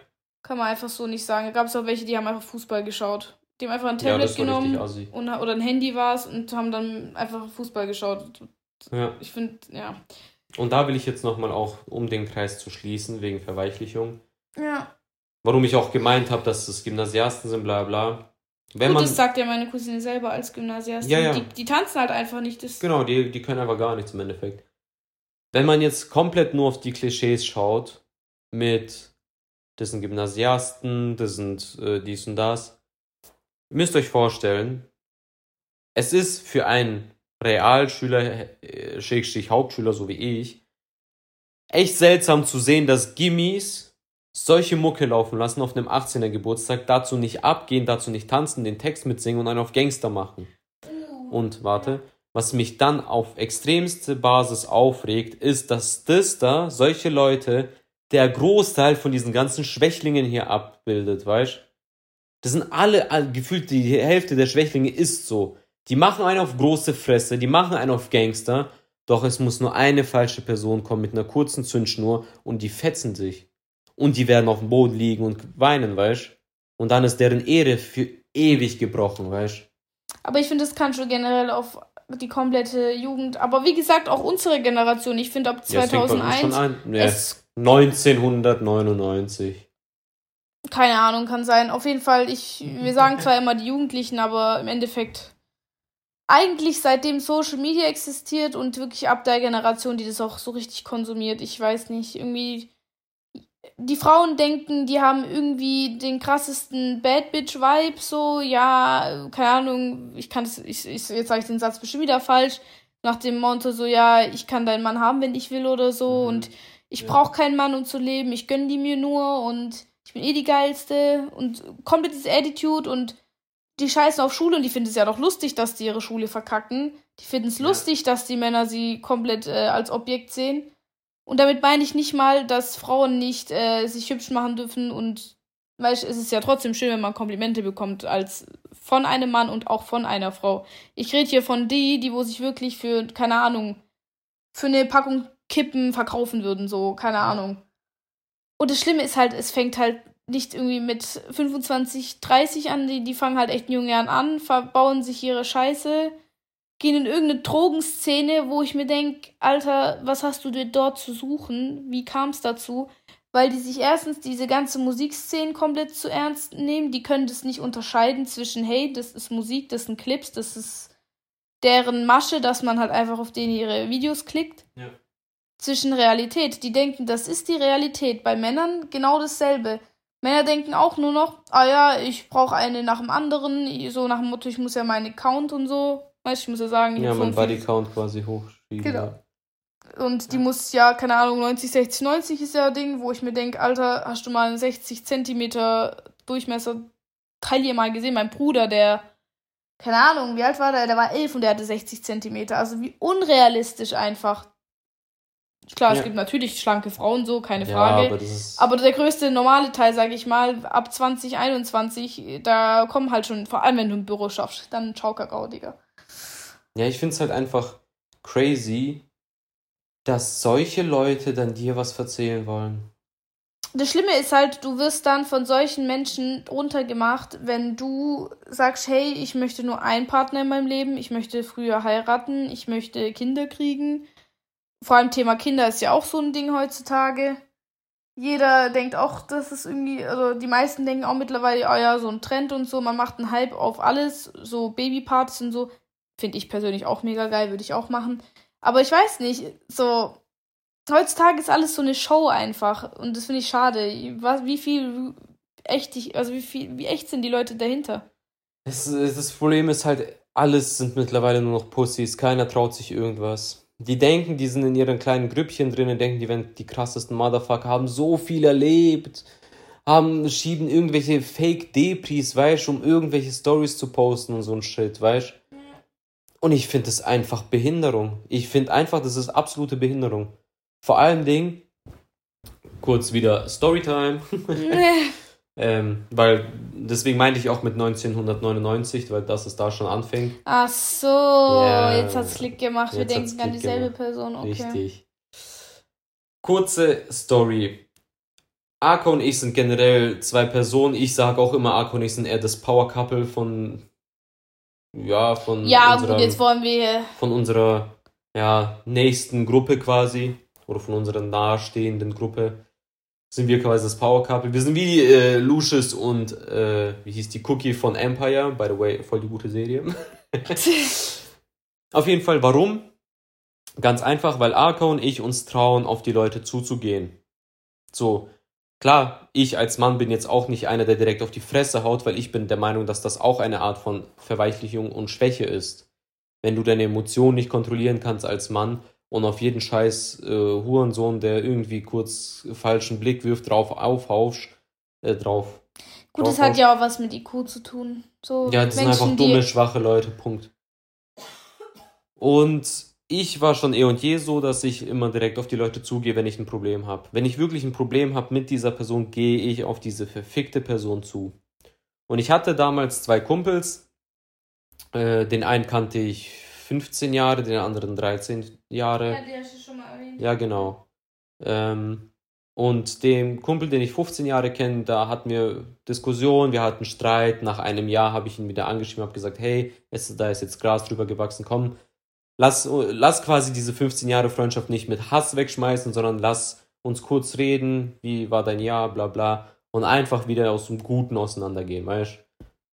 Kann man einfach so nicht sagen. Da gab es auch welche, die haben einfach Fußball geschaut. Die haben einfach ein Tablet ja, genommen und, oder ein Handy war es und haben dann einfach Fußball geschaut. Ja. Ich finde, ja. Und da will ich jetzt nochmal auch, um den Kreis zu schließen, wegen Verweichlichung. Ja. Warum ich auch gemeint habe, dass es Gymnasiasten sind, bla bla. Wenn Gut, man, das sagt ja meine Cousine selber als Gymnasiastin. Ja, ja. Die, die tanzen halt einfach nicht. Das genau, die, die können einfach gar nichts im Endeffekt. Wenn man jetzt komplett nur auf die Klischees schaut, mit das sind Gymnasiasten, das sind äh, dies und das, ihr müsst euch vorstellen, es ist für einen Realschüler, äh, Schrägstrich Hauptschüler, so wie ich, echt seltsam zu sehen, dass Gimmis solche Mucke laufen lassen auf einem 18er Geburtstag, dazu nicht abgehen, dazu nicht tanzen, den Text mitsingen und einen auf Gangster machen. Und warte, was mich dann auf extremste Basis aufregt, ist, dass das da, solche Leute, der Großteil von diesen ganzen Schwächlingen hier abbildet, weißt Das sind alle, gefühlt die Hälfte der Schwächlinge ist so. Die machen einen auf große Fresse, die machen einen auf Gangster, doch es muss nur eine falsche Person kommen mit einer kurzen Zündschnur und die fetzen sich. Und die werden auf dem Boden liegen und weinen, weißt Und dann ist deren Ehre für ewig gebrochen, weißt Aber ich finde, das kann schon generell auf die komplette Jugend, aber wie gesagt, auch unsere Generation. Ich finde, ab 2001 ja, Ja, 1999. Keine Ahnung, kann sein. Auf jeden Fall, ich, wir sagen zwar immer die Jugendlichen, aber im Endeffekt eigentlich seitdem Social Media existiert und wirklich ab der Generation, die das auch so richtig konsumiert, ich weiß nicht, irgendwie die Frauen denken, die haben irgendwie den krassesten Bad Bitch Vibe, so, ja, keine Ahnung, ich kann das, ich, ich, jetzt sage ich den Satz bestimmt wieder falsch, nach dem Motto so, ja, ich kann deinen Mann haben, wenn ich will oder so mhm. und ich ja. brauche keinen Mann, um zu leben, ich gönn die mir nur und ich bin eh die geilste und komplettes Attitude und die scheißen auf Schule und die finden es ja doch lustig, dass die ihre Schule verkacken. Die finden es ja. lustig, dass die Männer sie komplett äh, als Objekt sehen. Und damit meine ich nicht mal, dass Frauen nicht äh, sich hübsch machen dürfen und weißt, es ist ja trotzdem schön, wenn man Komplimente bekommt als von einem Mann und auch von einer Frau. Ich rede hier von die, die wo sich wirklich für keine Ahnung für eine Packung Kippen verkaufen würden, so keine Ahnung. Und das Schlimme ist halt, es fängt halt nicht irgendwie mit 25, 30 an, die, die fangen halt echt in jungen Jahren an, verbauen sich ihre Scheiße, gehen in irgendeine Drogenszene, wo ich mir denke, Alter, was hast du dir dort zu suchen? Wie kam es dazu? Weil die sich erstens diese ganze Musikszene komplett zu ernst nehmen, die können das nicht unterscheiden zwischen, hey, das ist Musik, das sind Clips, das ist deren Masche, dass man halt einfach auf denen ihre Videos klickt. Ja. Zwischen Realität. Die denken, das ist die Realität. Bei Männern genau dasselbe Männer denken auch nur noch, ah ja, ich brauche eine nach dem anderen, so nach dem Motto, ich muss ja meinen Account und so, weißt du, ich muss ja sagen, ich ja, mein Body-Count quasi hochschieben. Genau. Und die muss ja, keine Ahnung, 90, 60, 90 ist ja ein Ding, wo ich mir denke, Alter, hast du mal einen 60 Zentimeter Durchmesser Taille mal gesehen? Mein Bruder, der, keine Ahnung, wie alt war der? Der war elf und der hatte 60 Zentimeter. Also wie unrealistisch einfach. Klar, ja. es gibt natürlich schlanke Frauen so, keine Frage. Ja, aber, aber, der größte normale Teil, sage ich mal, ab 2021, da kommen halt schon, vor allem wenn du im Büro schaffst, dann ciao Kakao, Digga. Ja, ich finde es halt einfach crazy, dass solche Leute dann dir was erzählen wollen. Das Schlimme ist halt, du wirst dann von solchen Menschen runtergemacht, wenn du sagst, hey, ich möchte nur einen Partner in meinem Leben, ich möchte früher heiraten, ich möchte Kinder kriegen vor allem Thema Kinder ist ja auch so ein Ding heutzutage. Jeder denkt auch, das ist irgendwie, also die meisten denken auch mittlerweile, oh ja, so ein Trend und so, man macht einen Hype auf alles, so Babypartys und so. Finde ich persönlich auch mega geil, würde ich auch machen. Aber ich weiß nicht, so, heutzutage ist alles so eine Show einfach und das finde ich schade. Was, wie viel echt, also wie viel, wie echt sind die Leute dahinter? Das, das Problem ist halt, alles sind mittlerweile nur noch Pussys, keiner traut sich irgendwas. Die denken, die sind in ihren kleinen Grüppchen drinnen, denken, die werden die krassesten Motherfucker, haben so viel erlebt, haben, schieben irgendwelche Fake-Depris, weißt um irgendwelche Stories zu posten und so ein Shit, weißt Und ich finde das einfach Behinderung. Ich finde einfach, das ist absolute Behinderung. Vor allen Dingen, kurz wieder Storytime. Ähm, weil, deswegen meinte ich auch mit 1999, weil das es da schon anfängt. Ach so, yeah. jetzt es Klick gemacht. Wir denken an dieselbe gemacht. Person. Okay. Richtig. Kurze Story. Arco und ich sind generell zwei Personen. Ich sage auch immer, Arco und ich sind eher das Power Couple von. Ja, von. Ja, unserer, gut, jetzt wollen wir. Von unserer ja, nächsten Gruppe quasi. Oder von unserer nahestehenden Gruppe sind wir quasi das Power Couple. Wir sind wie äh, Lucius und äh, wie hieß die Cookie von Empire, by the way, voll die gute Serie. auf jeden Fall, warum? Ganz einfach, weil Arco und ich uns trauen, auf die Leute zuzugehen. So, klar, ich als Mann bin jetzt auch nicht einer, der direkt auf die Fresse haut, weil ich bin der Meinung, dass das auch eine Art von Verweichlichung und Schwäche ist. wenn du deine Emotionen nicht kontrollieren kannst als Mann und auf jeden scheiß äh, Hurensohn, der irgendwie kurz falschen Blick wirft, drauf aufhaust, äh, drauf. Gut, das hat ja auch was mit IQ zu tun. So ja, das Menschen, sind einfach dumme, schwache Leute, Punkt. Und ich war schon eh und je so, dass ich immer direkt auf die Leute zugehe, wenn ich ein Problem habe. Wenn ich wirklich ein Problem habe mit dieser Person, gehe ich auf diese verfickte Person zu. Und ich hatte damals zwei Kumpels. Äh, den einen kannte ich 15 Jahre, den anderen 13 Jahre. Ja, die hast du schon mal erwähnt. Ja, genau. Ähm, und dem Kumpel, den ich 15 Jahre kenne, da hatten wir Diskussionen, wir hatten Streit. Nach einem Jahr habe ich ihn wieder angeschrieben, habe gesagt, hey, es, da ist jetzt Gras drüber gewachsen, komm, lass, lass quasi diese 15 Jahre Freundschaft nicht mit Hass wegschmeißen, sondern lass uns kurz reden, wie war dein Jahr, bla bla, und einfach wieder aus dem Guten auseinandergehen, weißt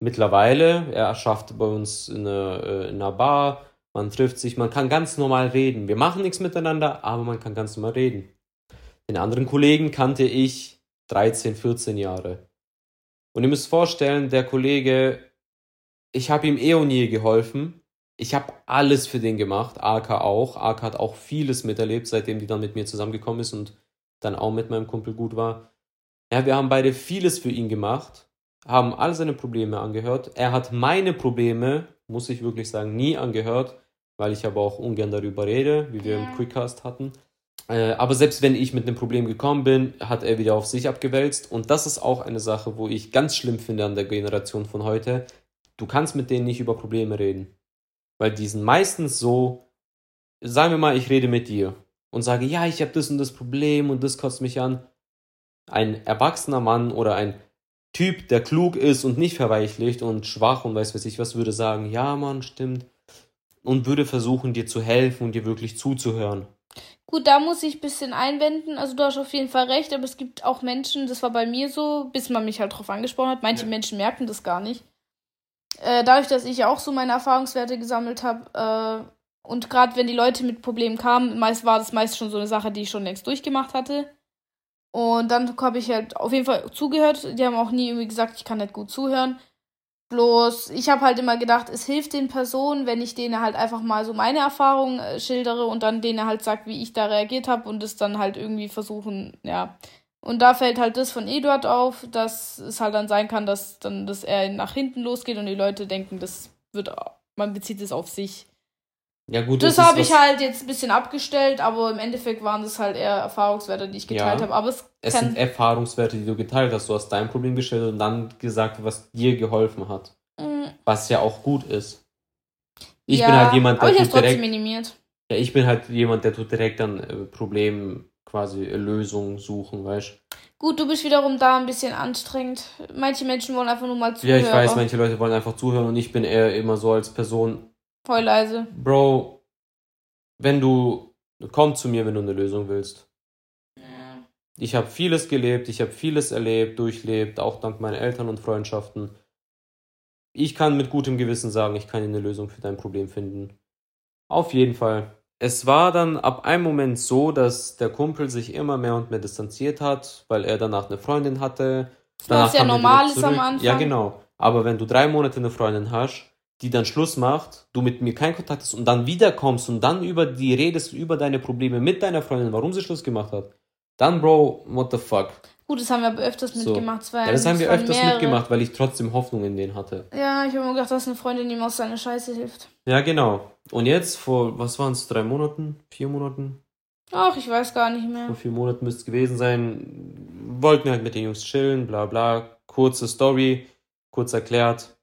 Mittlerweile, er schafft bei uns in einer, äh, in einer Bar, man trifft sich, man kann ganz normal reden. Wir machen nichts miteinander, aber man kann ganz normal reden. Den anderen Kollegen kannte ich 13, 14 Jahre. Und ihr müsst vorstellen, der Kollege, ich habe ihm eh und je geholfen, ich habe alles für den gemacht, AK auch. AK hat auch vieles miterlebt, seitdem die dann mit mir zusammengekommen ist und dann auch mit meinem Kumpel gut war. Ja, wir haben beide vieles für ihn gemacht, haben all seine Probleme angehört. Er hat meine Probleme, muss ich wirklich sagen, nie angehört, weil ich aber auch ungern darüber rede, wie wir ja. im Quickcast hatten. Äh, aber selbst wenn ich mit einem Problem gekommen bin, hat er wieder auf sich abgewälzt. Und das ist auch eine Sache, wo ich ganz schlimm finde an der Generation von heute. Du kannst mit denen nicht über Probleme reden. Weil die sind meistens so, sagen wir mal, ich rede mit dir und sage, ja, ich habe das und das Problem und das kostet mich an. Ein erwachsener Mann oder ein Typ, der klug ist und nicht verweichlicht und schwach und weiß was ich was, würde sagen, ja, Mann, stimmt. Und würde versuchen, dir zu helfen und dir wirklich zuzuhören. Gut, da muss ich ein bisschen einwenden. Also du hast auf jeden Fall recht, aber es gibt auch Menschen, das war bei mir so, bis man mich halt drauf angesprochen hat. Manche ja. Menschen merken das gar nicht äh, dadurch, dass ich auch so meine Erfahrungswerte gesammelt habe äh, und gerade wenn die Leute mit Problemen kamen, meist war das meist schon so eine Sache, die ich schon längst durchgemacht hatte. Und dann habe ich halt auf jeden Fall zugehört. Die haben auch nie irgendwie gesagt, ich kann nicht gut zuhören. Bloß, ich habe halt immer gedacht, es hilft den Personen, wenn ich denen halt einfach mal so meine Erfahrungen äh, schildere und dann denen halt sagt, wie ich da reagiert habe und es dann halt irgendwie versuchen, ja, und da fällt halt das von Eduard auf, dass es halt dann sein kann, dass dann dass er nach hinten losgeht und die Leute denken, das wird, man bezieht es auf sich. Ja, gut. Das, das habe ich halt jetzt ein bisschen abgestellt, aber im Endeffekt waren das halt eher Erfahrungswerte, die ich geteilt ja, habe. Aber es, es sind Erfahrungswerte, die du geteilt hast. Du hast dein Problem gestellt und dann gesagt, was dir geholfen hat. Mhm. Was ja auch gut ist. Ich ja, bin halt jemand, der aber ich direkt. Minimiert. Ja, ich bin halt jemand, der tut direkt an äh, Problemen quasi Lösungen suchen, weißt Gut, du bist wiederum da ein bisschen anstrengend. Manche Menschen wollen einfach nur mal zuhören. Ja, ich weiß, manche Leute wollen einfach zuhören und ich bin eher immer so als Person. Voll leise. Bro, wenn du. Komm zu mir, wenn du eine Lösung willst. Ja. Ich habe vieles gelebt, ich habe vieles erlebt, durchlebt, auch dank meiner Eltern und Freundschaften. Ich kann mit gutem Gewissen sagen, ich kann eine Lösung für dein Problem finden. Auf jeden Fall es war dann ab einem Moment so, dass der Kumpel sich immer mehr und mehr distanziert hat, weil er danach eine Freundin hatte. Was ja normal ist am Anfang. Ja, genau. Aber wenn du drei Monate eine Freundin hast, die dann Schluss macht, du mit mir keinen Kontakt hast und dann wiederkommst und dann über die redest, über deine Probleme mit deiner Freundin, warum sie Schluss gemacht hat, dann, Bro, what the fuck? Gut, das haben wir aber öfters so. mitgemacht. Zwei, ja, das haben wir öfters mehrere. mitgemacht, weil ich trotzdem Hoffnung in den hatte. Ja, ich habe mir gedacht, dass eine Freundin ihm aus seiner Scheiße hilft. Ja, genau. Und jetzt, vor, was waren es, drei Monaten? Vier Monaten? Ach, ich weiß gar nicht mehr. Vor vier Monaten müsste es gewesen sein. Wollten halt mit den Jungs chillen, bla bla. Kurze Story, kurz erklärt.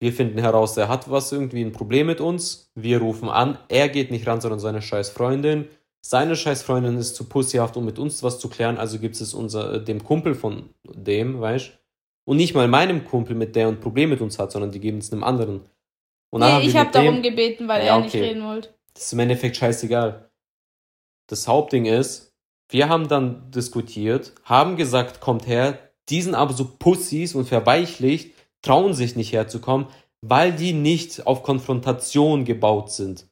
Wir finden heraus, er hat was, irgendwie ein Problem mit uns. Wir rufen an, er geht nicht ran, sondern seine scheiß Freundin. Seine scheiß Freundin ist zu pussyhaft, um mit uns was zu klären, also gibt es unser, äh, dem Kumpel von dem, weißt Und nicht mal meinem Kumpel, mit der ein Problem mit uns hat, sondern die geben es einem anderen. Und nee, ich habe darum gebeten, weil ja, er nicht reden wollte. Das ist im Endeffekt scheißegal. Das Hauptding ist, wir haben dann diskutiert, haben gesagt, kommt her, die sind aber so Pussys und verweichlicht, trauen sich nicht herzukommen, weil die nicht auf Konfrontation gebaut sind.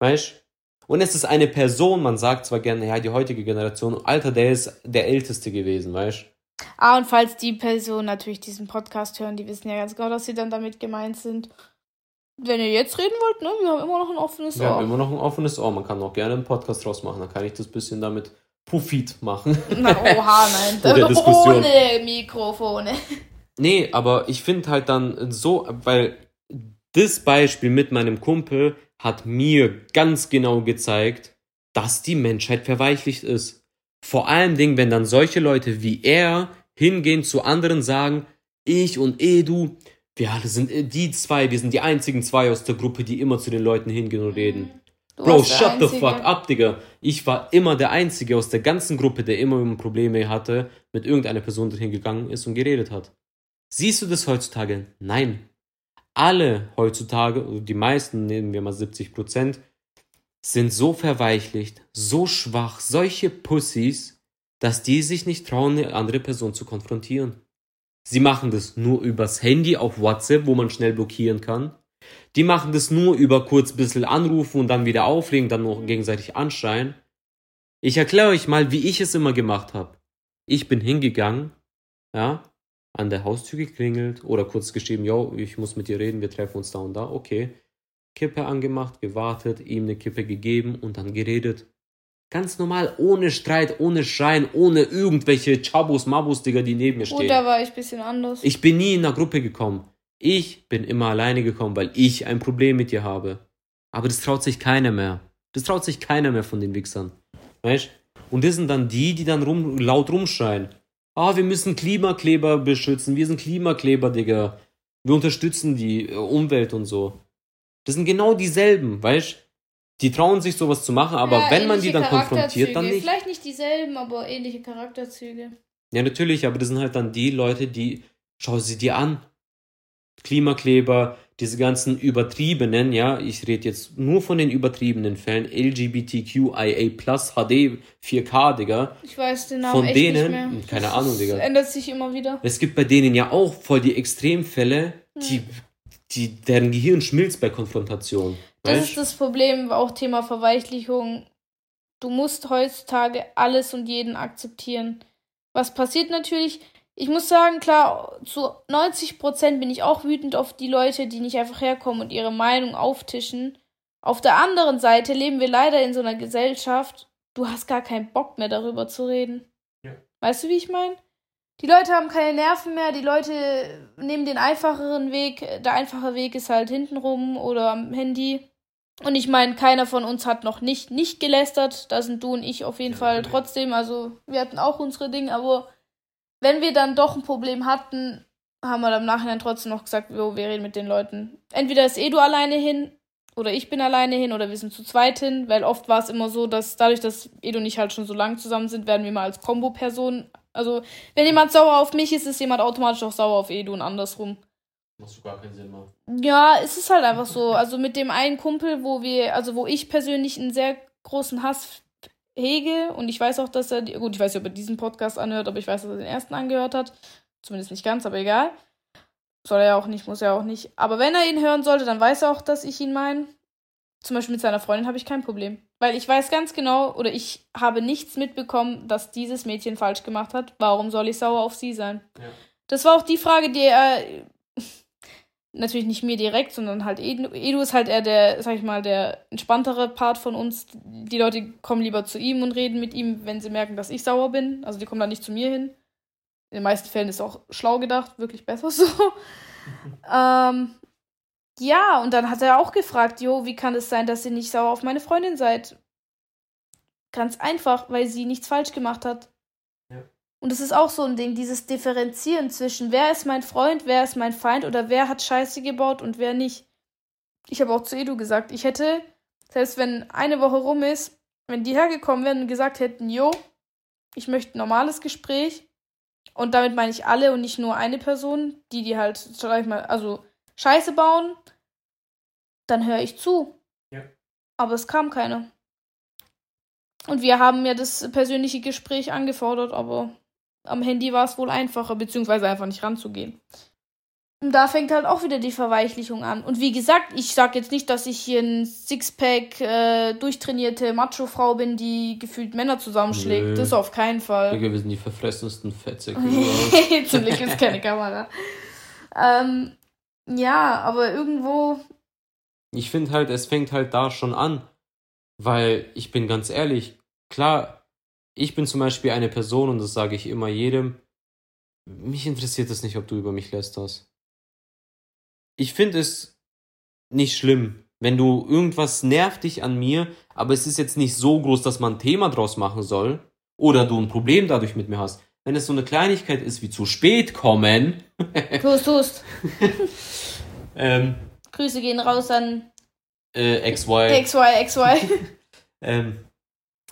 Weißt und es ist eine Person, man sagt zwar gerne, ja, die heutige Generation, Alter, der ist der Älteste gewesen, weißt Ah, und falls die Person natürlich diesen Podcast hören, die wissen ja ganz genau, dass sie dann damit gemeint sind. Wenn ihr jetzt reden wollt, ne, wir haben immer noch ein offenes Wir Ohr. haben immer noch ein offenes Ohr. Man kann auch gerne einen Podcast draus machen. Dann kann ich das bisschen damit Profit machen. Na, oha, nein. Oder Diskussion. Ohne Mikrofone. Nee, aber ich finde halt dann so, weil das Beispiel mit meinem Kumpel hat mir ganz genau gezeigt, dass die Menschheit verweichlicht ist. Vor allen Dingen, wenn dann solche Leute wie er hingehen zu anderen sagen, ich und Edu, wir alle sind äh, die zwei, wir sind die einzigen zwei aus der Gruppe, die immer zu den Leuten hingehen und reden. Du Bro, shut the fuck up, Digga. Ich war immer der Einzige aus der ganzen Gruppe, der immer Probleme hatte, mit irgendeiner Person, die hingegangen ist und geredet hat. Siehst du das heutzutage? Nein. Alle heutzutage, also die meisten, nehmen wir mal 70 Prozent, sind so verweichlicht, so schwach, solche Pussys, dass die sich nicht trauen, eine andere Person zu konfrontieren. Sie machen das nur übers Handy auf WhatsApp, wo man schnell blockieren kann. Die machen das nur über kurz bisschen anrufen und dann wieder auflegen, dann noch gegenseitig anschreien. Ich erkläre euch mal, wie ich es immer gemacht habe. Ich bin hingegangen, ja, an der Haustür geklingelt oder kurz geschrieben, yo, ich muss mit dir reden, wir treffen uns da und da, okay. Kippe angemacht, gewartet, ihm eine Kippe gegeben und dann geredet. Ganz normal, ohne Streit, ohne Schreien, ohne irgendwelche Chabos, Mabos, Digga, die neben mir stehen. da war ich ein bisschen anders. Ich bin nie in einer Gruppe gekommen. Ich bin immer alleine gekommen, weil ich ein Problem mit dir habe. Aber das traut sich keiner mehr. Das traut sich keiner mehr von den Wichsern. Weißt? Und das sind dann die, die dann rum, laut rumschreien. Ah, wir müssen Klimakleber beschützen. Wir sind Klimakleber, Digga. Wir unterstützen die äh, Umwelt und so. Das sind genau dieselben, weißt? Die trauen sich sowas zu machen, aber Ja, wenn man die dann konfrontiert, dann nicht. Vielleicht nicht dieselben, aber ähnliche Charakterzüge. Ja, natürlich, aber das sind halt dann die Leute, die, schau sie dir an. Klimakleber, diese ganzen übertriebenen, ja, ich rede jetzt nur von den übertriebenen Fällen, LGBTQIA plus HD 4K, Digga. Ich weiß den Namen Von echt denen, nicht mehr. keine Ahnung, Digga. Das ändert sich immer wieder. Es gibt bei denen ja auch voll die Extremfälle, die, die, deren Gehirn schmilzt bei Konfrontation. Das weißt? ist das Problem, auch Thema Verweichlichung. Du musst heutzutage alles und jeden akzeptieren. Was passiert natürlich? Ich muss sagen, klar, zu 90% bin ich auch wütend auf die Leute, die nicht einfach herkommen und ihre Meinung auftischen. Auf der anderen Seite leben wir leider in so einer Gesellschaft, du hast gar keinen Bock mehr darüber zu reden. Ja. Weißt du, wie ich meine? Die Leute haben keine Nerven mehr, die Leute nehmen den einfacheren Weg. Der einfache Weg ist halt hintenrum oder am Handy. Und ich meine, keiner von uns hat noch nicht nicht gelästert. Da sind du und ich auf jeden Ja, Fall trotzdem. Also wir hatten auch unsere Dinge, aber wenn wir dann doch ein Problem hatten, haben wir dann im Nachhinein trotzdem noch gesagt, jo, wir reden mit den Leuten. Entweder ist Edu alleine hin oder ich bin alleine hin oder wir sind zu zweit hin, weil oft war es immer so, dass dadurch, dass Edu und ich halt schon so lange zusammen sind, werden wir mal als Kombo-Person. Also, wenn jemand sauer auf mich ist, ist jemand automatisch auch sauer auf Edu und andersrum. Macht gar keinen Sinn mehr. Ja, es ist halt einfach so. Also mit dem einen Kumpel, wo wir, also wo ich persönlich einen sehr großen Hass hege und ich weiß auch, dass er, gut, ich weiß nicht, ob er diesen Podcast anhört, aber ich weiß, dass er den ersten angehört hat. Zumindest nicht ganz, aber egal. Soll er ja auch nicht, muss er auch nicht. Aber wenn er ihn hören sollte, dann weiß er auch, dass ich ihn meine. Zum Beispiel mit seiner Freundin habe ich kein Problem. Weil ich weiß ganz genau, oder ich habe nichts mitbekommen, dass dieses Mädchen falsch gemacht hat. Warum soll ich sauer auf sie sein? Ja. Das war auch die Frage, die er natürlich nicht mir direkt, sondern halt Edu. Edu ist halt eher der, sag ich mal, der entspanntere Part von uns. Die Leute kommen lieber zu ihm und reden mit ihm, wenn sie merken, dass ich sauer bin. Also die kommen dann nicht zu mir hin. In den meisten Fällen ist auch schlau gedacht, wirklich besser so. ähm, ja, und dann hat er auch gefragt, jo, wie kann es sein, dass ihr nicht sauer auf meine Freundin seid? Ganz einfach, weil sie nichts falsch gemacht hat. Und es ist auch so ein Ding, dieses Differenzieren zwischen, wer ist mein Freund, wer ist mein Feind oder wer hat Scheiße gebaut und wer nicht. Ich habe auch zu Edu gesagt, ich hätte, selbst wenn eine Woche rum ist, wenn die hergekommen wären und gesagt hätten, jo, ich möchte ein normales Gespräch, und damit meine ich alle und nicht nur eine Person, die die halt, sag ich mal, also Scheiße bauen, dann höre ich zu. Ja. Aber es kam keiner. Und wir haben ja das persönliche Gespräch angefordert, aber am Handy war es wohl einfacher, beziehungsweise einfach nicht ranzugehen. Und da fängt halt auch wieder die Verweichlichung an. Und wie gesagt, ich sag jetzt nicht, dass ich hier ein Sixpack äh, durchtrainierte Macho-Frau bin, die gefühlt Männer zusammenschlägt. Nö. Das auf keinen Fall. Digga, wir sind die verfressensten Fettsäcke überhaupt. Zum Glück ist keine Kamera. Ähm, ja, aber irgendwo ich finde halt, es fängt halt da schon an. Weil ich bin ganz ehrlich, klar, ich bin zum Beispiel eine Person und das sage ich immer jedem, mich interessiert es nicht, ob du über mich lästerst. Ich finde es nicht schlimm, wenn du irgendwas nervt dich an mir, aber es ist jetzt nicht so groß, dass man ein Thema draus machen soll oder du ein Problem dadurch mit mir hast. Wenn es so eine Kleinigkeit ist wie zu spät kommen. Tust, tust. ähm, Grüße gehen raus an äh, XY. XY, XY. ähm,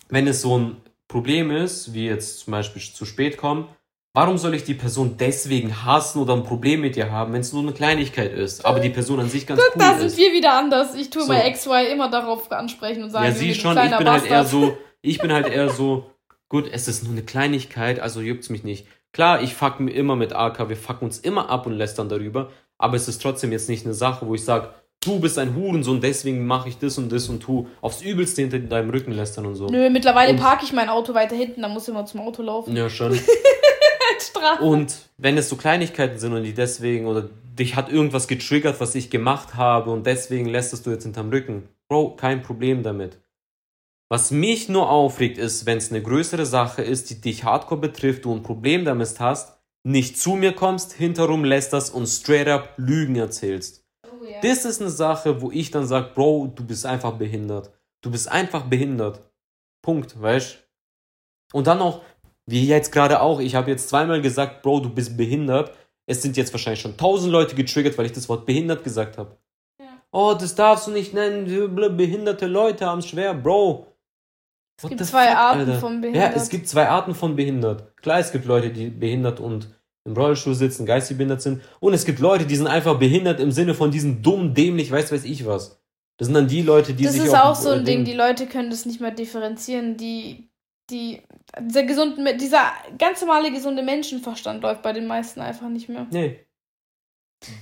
wenn es so ein Problem ist, wie jetzt zum Beispiel zu spät kommen, warum soll ich die Person deswegen hassen oder ein Problem mit ihr haben, wenn es nur eine Kleinigkeit ist, aber die Person an sich ganz cool da sind ist? wir wieder anders. Ich tue so. bei XY immer darauf ansprechen und sagen, ja, sie schon, ich bin Bastard. halt eher so, ich bin halt eher so, gut, es ist nur eine Kleinigkeit, also juckt's mich nicht. Klar, ich fuck mir immer mit AK, wir fucken uns immer ab und lästern darüber, aber es ist trotzdem jetzt nicht eine Sache, wo ich sage, du bist ein Hurensohn, deswegen mache ich das und das und tu aufs Übelste hinter deinem Rücken lästern und so. Nö, mittlerweile parke ich mein Auto weiter hinten, dann muss ich immer zum Auto laufen. Ja, schon. und wenn es so Kleinigkeiten sind und die deswegen oder dich hat irgendwas getriggert, was ich gemacht habe und deswegen lässt du jetzt hinterm Rücken. Bro, kein Problem damit. Was mich nur aufregt, ist, wenn es eine größere Sache ist, die dich hardcore betrifft, du ein Problem damit hast, nicht zu mir kommst, hinterrum lästerst und straight up Lügen erzählst. Yeah. Das ist eine Sache, wo ich dann sage, Bro, du bist einfach behindert. Du bist einfach behindert. Punkt, weißt Und dann auch, wie jetzt gerade auch, ich habe jetzt zweimal gesagt, Bro, du bist behindert. Es sind jetzt wahrscheinlich schon tausend Leute getriggert, weil ich das Wort behindert gesagt habe. Ja. Oh, das darfst du nicht nennen. Behinderte Leute haben es schwer, Bro. Es gibt zwei fuck, Arten Alter? von behindert. Ja, es gibt zwei Arten von behindert. Klar, es gibt Leute, die behindert und im Rollstuhl sitzen, geistig behindert sind. Und es gibt Leute, die sind einfach behindert im Sinne von diesen dumm, dämlich, weiß weiß ich was. Das sind dann die Leute, die das sich. Das ist auch so ein Ding, die Leute können das nicht mehr differenzieren. Die, die, dieser gesunde, dieser ganz normale gesunde Menschenverstand läuft bei den meisten einfach nicht mehr. Nee.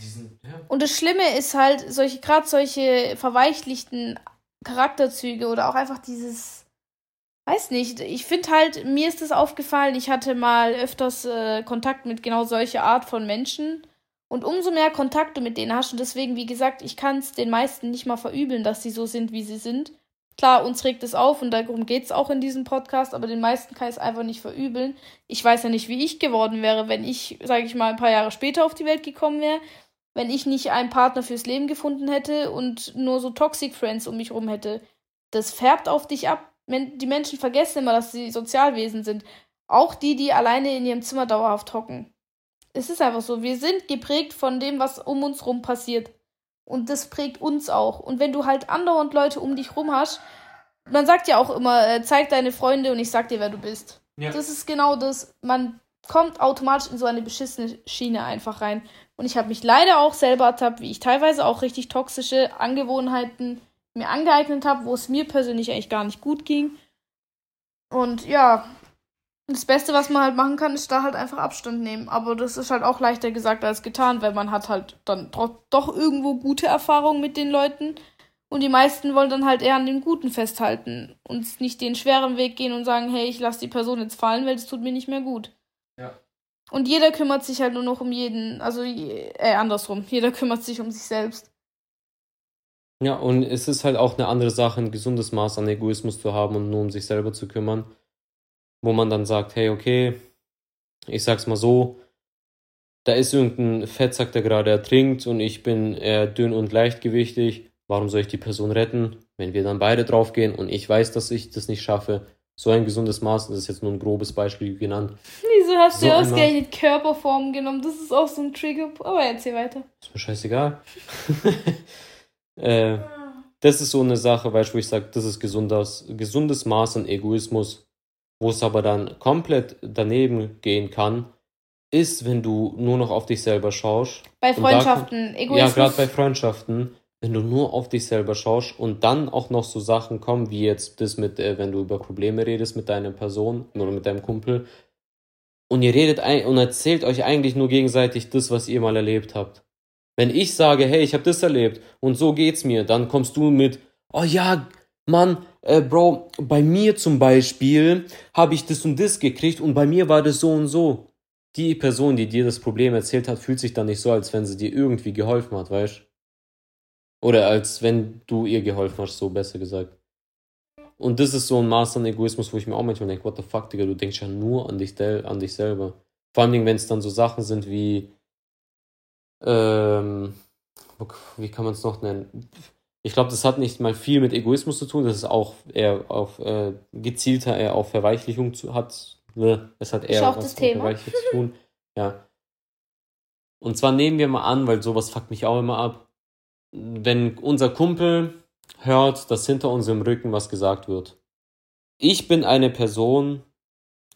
Sind, ja. Und das Schlimme ist halt, solche, gerade solche verweichlichten Charakterzüge oder auch einfach dieses weiß nicht, ich finde halt, mir ist das aufgefallen, ich hatte mal öfters äh, Kontakt mit genau solcher Art von Menschen. Und umso mehr Kontakte mit denen hast und deswegen, wie gesagt, ich kann es den meisten nicht mal verübeln, dass sie so sind, wie sie sind. Klar, uns regt es auf und darum geht es auch in diesem Podcast, aber den meisten kann ich es einfach nicht verübeln. Ich weiß ja nicht, wie ich geworden wäre, wenn ich, sage ich mal, ein paar Jahre später auf die Welt gekommen wäre, wenn ich nicht einen Partner fürs Leben gefunden hätte und nur so Toxic Friends um mich rum hätte. Das färbt auf dich ab die Menschen vergessen immer, dass sie Sozialwesen sind. Auch die, die alleine in ihrem Zimmer dauerhaft hocken. Es ist einfach so. Wir sind geprägt von dem, was um uns rum passiert. Und das prägt uns auch. Und wenn du halt andauernd Leute um dich rum hast, man sagt ja auch immer, äh, zeig deine Freunde und ich sag dir, wer du bist. Ja. Das ist genau das. Man kommt automatisch in so eine beschissene Schiene einfach rein. Und ich habe mich leider auch selber ertappt, wie ich teilweise auch richtig toxische Angewohnheiten mir angeeignet habe, wo es mir persönlich eigentlich gar nicht gut ging. Und ja, das Beste, was man halt machen kann, ist da halt einfach Abstand nehmen. Aber das ist halt auch leichter gesagt als getan, weil man hat halt dann doch irgendwo gute Erfahrungen mit den Leuten. Und die meisten wollen dann halt eher an dem Guten festhalten und nicht den schweren Weg gehen und sagen, hey, ich lasse die Person jetzt fallen, weil es tut mir nicht mehr gut. Ja. Und jeder kümmert sich halt nur noch um jeden, also äh, andersrum, jeder kümmert sich um sich selbst. Ja, und es ist halt auch eine andere Sache, ein gesundes Maß an Egoismus zu haben und nur um sich selber zu kümmern. Wo man dann sagt, hey, okay, ich sag's mal so, da ist irgendein Fettsack, der gerade ertrinkt und ich bin eher dünn und leichtgewichtig. Warum soll ich die Person retten, wenn wir dann beide draufgehen und ich weiß, dass ich das nicht schaffe? So ein gesundes Maß, das ist jetzt nur ein grobes Beispiel genannt. Wieso hast so du ausgerechnet Körperformen genommen? Das ist auch so ein Trigger. Aber erzähl weiter. Ist mir scheißegal. Äh, das ist so eine Sache, weißt du, wo ich sage, das ist gesundes, gesundes Maß an Egoismus. Wo es aber dann komplett daneben gehen kann, ist, wenn du nur noch auf dich selber schaust. Bei Freundschaften, kann, Egoismus. Ja, gerade bei Freundschaften, wenn du nur auf dich selber schaust und dann auch noch so Sachen kommen, wie jetzt das mit, äh, wenn du über Probleme redest mit deiner Person oder mit deinem Kumpel und ihr redet ein und erzählt euch eigentlich nur gegenseitig das, was ihr mal erlebt habt. Wenn ich sage, hey, ich habe das erlebt und so geht's mir, dann kommst du mit, oh ja, Mann, äh, Bro, bei mir zum Beispiel habe ich das und das gekriegt und bei mir war das so und so. Die Person, die dir das Problem erzählt hat, fühlt sich dann nicht so, als wenn sie dir irgendwie geholfen hat, weißt Oder als wenn du ihr geholfen hast, so besser gesagt. Und das ist so ein Maß an Egoismus, wo ich mir auch manchmal denke, what the fuck, Digga, du denkst ja nur an dich, an dich selber. Vor allem, wenn es dann so Sachen sind wie, ähm, wie kann man es noch nennen? Ich glaube, das hat nicht mal viel mit Egoismus zu tun, das ist auch eher auf äh, gezielter eher auf Verweichlichung zu, hat. Ne? Es hat eher was mit Verweichlichung zu tun. Ja. Und zwar nehmen wir mal an, weil sowas fuckt mich auch immer ab. Wenn unser Kumpel hört, dass hinter unserem Rücken was gesagt wird. Ich bin eine Person,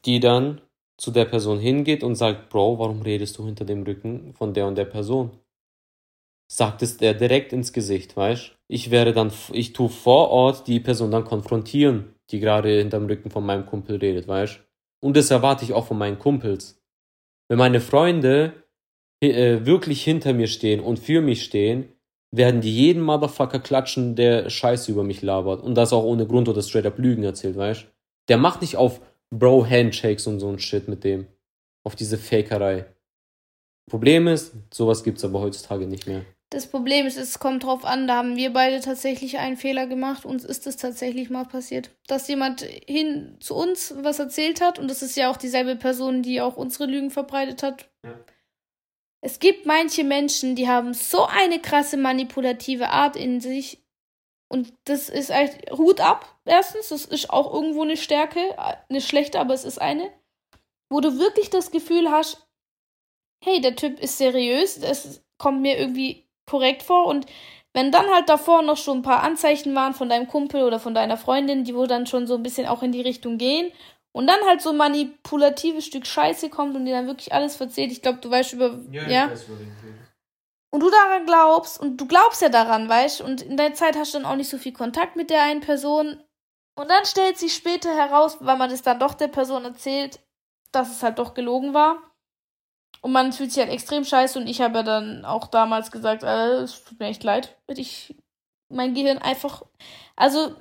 die dann zu der Person hingeht und sagt, Bro, warum redest du hinter dem Rücken von der und der Person? Sagt es der direkt ins Gesicht, weißt? Ich wäre dann, ich tu vor Ort die Person dann konfrontieren, die gerade hinterm Rücken von meinem Kumpel redet, weißt? Und das erwarte ich auch von meinen Kumpels. Wenn meine Freunde äh, wirklich hinter mir stehen und für mich stehen, werden die jeden Motherfucker klatschen, der Scheiße über mich labert. Und das auch ohne Grund oder straight up Lügen erzählt, weißt Der macht nicht auf Bro-Handshakes und so ein Shit mit dem. Auf diese Fakerei. Problem ist, sowas gibt's aber heutzutage nicht mehr. Das Problem ist, es kommt drauf an, da haben wir beide tatsächlich einen Fehler gemacht. Uns ist es tatsächlich mal passiert, dass jemand hin zu uns was erzählt hat und das ist ja auch dieselbe Person, die auch unsere Lügen verbreitet hat. Ja. Es gibt manche Menschen, die haben so eine krasse manipulative Art in sich. Und das ist echt Hut ab, erstens. Das ist auch irgendwo eine Stärke. Eine schlechte, aber es ist eine. Wo du wirklich das Gefühl hast, hey, der Typ ist seriös, das kommt mir irgendwie korrekt vor. Und wenn dann halt davor noch schon ein paar Anzeichen waren von deinem Kumpel oder von deiner Freundin, die wo dann schon so ein bisschen auch in die Richtung gehen und dann halt so ein manipulatives Stück Scheiße kommt und dir dann wirklich alles verzählt. Ich glaube, du weißt über. Ja, ja? Weiß, und du daran glaubst, und du glaubst ja daran, weißt und in der Zeit hast du dann auch nicht so viel Kontakt mit der einen Person. Und dann stellt sich später heraus, weil man es dann doch der Person erzählt, dass es halt doch gelogen war. Und man fühlt sich halt extrem scheiße und ich habe ja dann auch damals gesagt, äh, es tut mir echt leid, wenn ich mein Gehirn einfach. Also,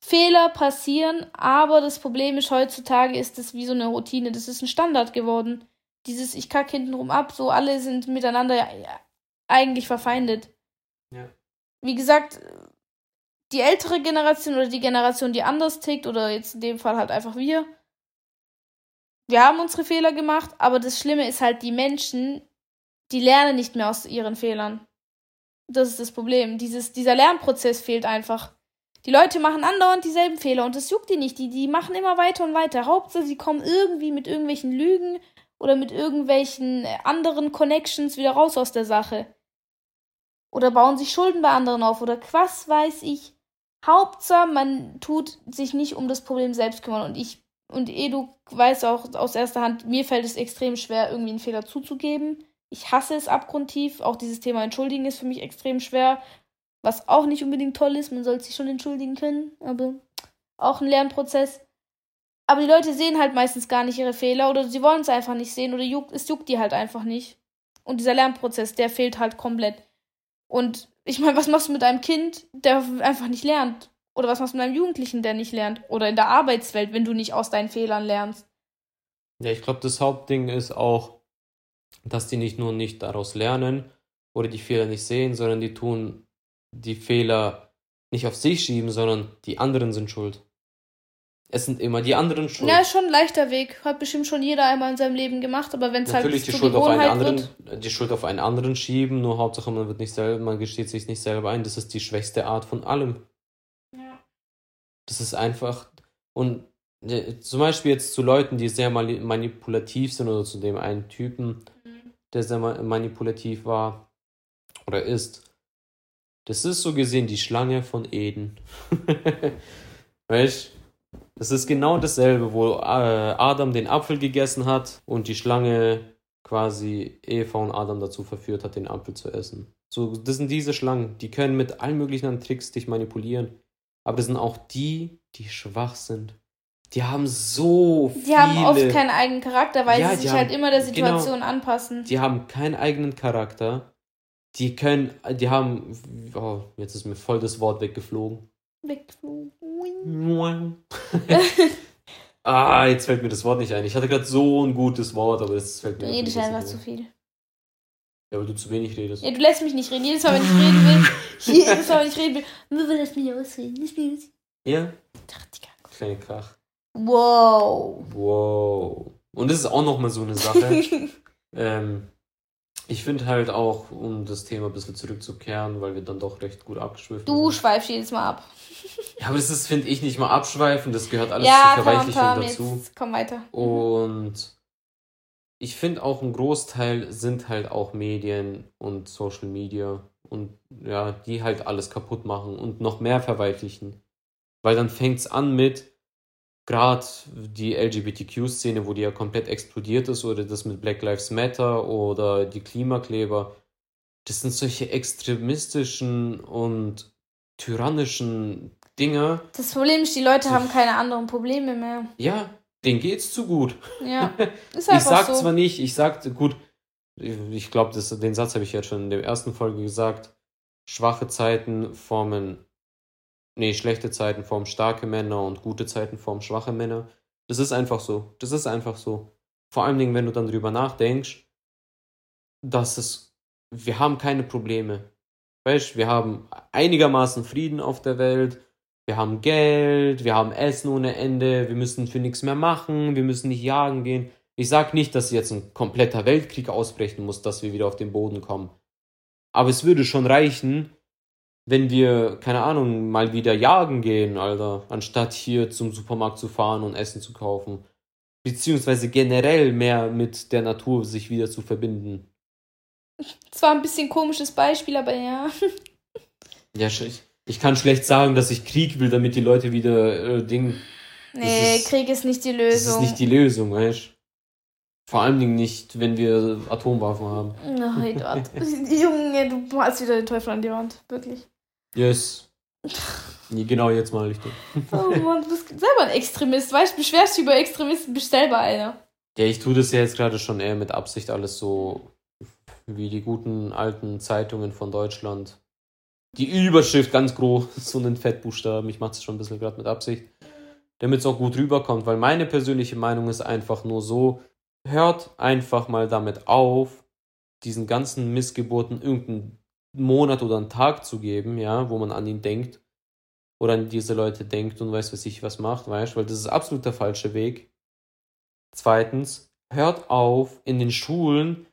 Fehler passieren, aber das Problem ist heutzutage ist das wie so eine Routine. Das ist ein Standard geworden. Dieses ich kacke hintenrum ab, so alle sind miteinander ja, eigentlich verfeindet. Ja. Wie gesagt, die ältere Generation oder die Generation, die anders tickt, oder jetzt in dem Fall halt einfach wir, wir haben unsere Fehler gemacht, aber das Schlimme ist halt, die Menschen, die lernen nicht mehr aus ihren Fehlern. Das ist das Problem. Dieses, dieser Lernprozess fehlt einfach. Die Leute machen andauernd dieselben Fehler und das juckt die nicht. Die, die machen immer weiter und weiter. Hauptsache, sie kommen irgendwie mit irgendwelchen Lügen oder mit irgendwelchen äh, anderen Connections wieder raus aus der Sache. Oder bauen sich Schulden bei anderen auf oder was weiß ich. Hauptsache, man tut sich nicht um das Problem selbst kümmern. Und ich, und eh, du weißt auch aus erster Hand, mir fällt es extrem schwer, irgendwie einen Fehler zuzugeben. Ich hasse es abgrundtief. Auch dieses Thema Entschuldigen ist für mich extrem schwer. Was auch nicht unbedingt toll ist, man soll sich schon entschuldigen können, aber auch ein Lernprozess. Aber die Leute sehen halt meistens gar nicht ihre Fehler oder sie wollen es einfach nicht sehen oder juckt, es juckt die halt einfach nicht. Und dieser Lernprozess, der fehlt halt komplett. Und ich meine, was machst du mit einem Kind, der einfach nicht lernt? Oder was machst du mit einem Jugendlichen, der nicht lernt? Oder in der Arbeitswelt, wenn du nicht aus deinen Fehlern lernst? Ja, ich glaube, das Hauptding ist auch, dass die nicht nur nicht daraus lernen oder die Fehler nicht sehen, sondern die tun die Fehler nicht auf sich schieben, sondern die anderen sind schuld. Es sind immer die anderen schuld. Ja, ist schon ein leichter Weg. Hat bestimmt schon jeder einmal in seinem Leben gemacht, aber wenn es halt Natürlich die Schuld auf einen anderen, wird. die Schuld auf einen anderen schieben, nur Hauptsache man wird nicht selber, man gesteht sich nicht selber ein. Das ist die schwächste Art von allem. Ja. Das ist einfach und zum Beispiel jetzt zu Leuten, die sehr manipulativ sind oder zu dem einen Typen, mhm. der sehr manipulativ war oder ist. Das ist so gesehen die Schlange von Eden. weißt Das ist genau dasselbe, wo äh, Adam den Apfel gegessen hat und die Schlange quasi Eva und Adam dazu verführt hat, den Apfel zu essen. So, das sind diese Schlangen, die können mit allen möglichen Tricks dich manipulieren. Aber das sind auch die, die schwach sind. Die haben so viele. Die haben oft keinen eigenen Charakter, weil ja, sie sich halt immer der genau. Situation genau, anpassen. Die haben keinen eigenen Charakter die können, die haben, oh, jetzt ist mir voll das Wort weggeflogen. Weggeflogen. ah, jetzt fällt mir das Wort nicht ein. Ich hatte gerade so ein gutes Wort, aber das fällt mir nicht. Du redest einfach zu viel. Ja, weil du zu wenig redest. Ja, du lässt mich nicht reden. Jedes Mal, wenn ich reden will, jedes Mal, wenn ich reden will, nur will das mich ausreden. Mich ausreden. Ja? Ach, Digga. Kleine Krach. Wow. Wow. Und das ist auch nochmal so eine Sache. ähm, ich finde halt auch, um das Thema ein bisschen zurückzukehren, weil wir dann doch recht gut abgeschwiffen Du sind. schweifst jedes Mal ab. Ja, aber das ist, finde ich, nicht mal abschweifen, das gehört alles ja, zur komm, Verweichlichung komm, dazu. jetzt komm weiter. Und ich finde auch ein Großteil sind halt auch Medien und Social Media und ja, die halt alles kaputt machen und noch mehr verweichlichen. Weil dann fängt es an mit gerade die LGBTQ-Szene, wo die ja komplett explodiert ist, oder das mit Black Lives Matter oder die Klimakleber. Das sind solche extremistischen und tyrannischen Dinge. Das Problem ist, die Leute haben keine anderen Probleme mehr. Ja, denen geht's zu gut. Ja, ist Ich einfach sag so. zwar nicht, ich sag, gut, ich glaube, den Satz habe ich jetzt schon in der ersten Folge gesagt. Schwache Zeiten formen, nee, schlechte Zeiten formen starke Männer und gute Zeiten formen schwache Männer. Das ist einfach so. Das ist einfach so. Vor allen Dingen, wenn du dann drüber nachdenkst, dass es, wir haben keine Probleme. Weißt, wir haben einigermaßen Frieden auf der Welt. Wir haben Geld, wir haben Essen ohne Ende, wir müssen für nichts mehr machen, wir müssen nicht jagen gehen. Ich sag nicht, dass jetzt ein kompletter Weltkrieg ausbrechen muss, dass wir wieder auf den Boden kommen. Aber es würde schon reichen, wenn wir, keine Ahnung, mal wieder jagen gehen, Alter, anstatt hier zum Supermarkt zu fahren und Essen zu kaufen. Beziehungsweise generell mehr mit der Natur sich wieder zu verbinden. Das war ein bisschen komisches Beispiel, aber ja. Ja, ich, ich kann schlecht sagen, dass ich Krieg will, damit die Leute wieder äh, Ding. Nee, ist- Krieg ist nicht die Das Lösung. ist nicht die Lösung, weißt Vor allen Dingen nicht, wenn wir Atomwaffen haben. Eduard. Junge, du malst wieder den Teufel an die Wand. Wirklich. Yes. Nee, genau jetzt mal ich. Oh Mann, du bist selber ein Extremist. Weißt du, beschwerst dich über Extremisten, bist selber einer. Ja, ich tue das ja jetzt gerade schon eher mit Absicht alles so wie die guten alten Zeitungen von Deutschland. Die Überschrift ganz groß, so einen Fettbuchstaben. Ich mache das schon ein bisschen gerade mit Absicht. Damit es auch gut rüberkommt, weil meine persönliche Meinung ist einfach nur so, hört einfach mal damit auf, diesen ganzen Missgeburten irgendeinen Monat oder einen Tag zu geben, ja, wo man an ihn denkt oder an diese Leute denkt und weiß, was ich was macht, weißt, weil das ist absolut der falsche Weg. Zweitens, hört auf, in den Schulen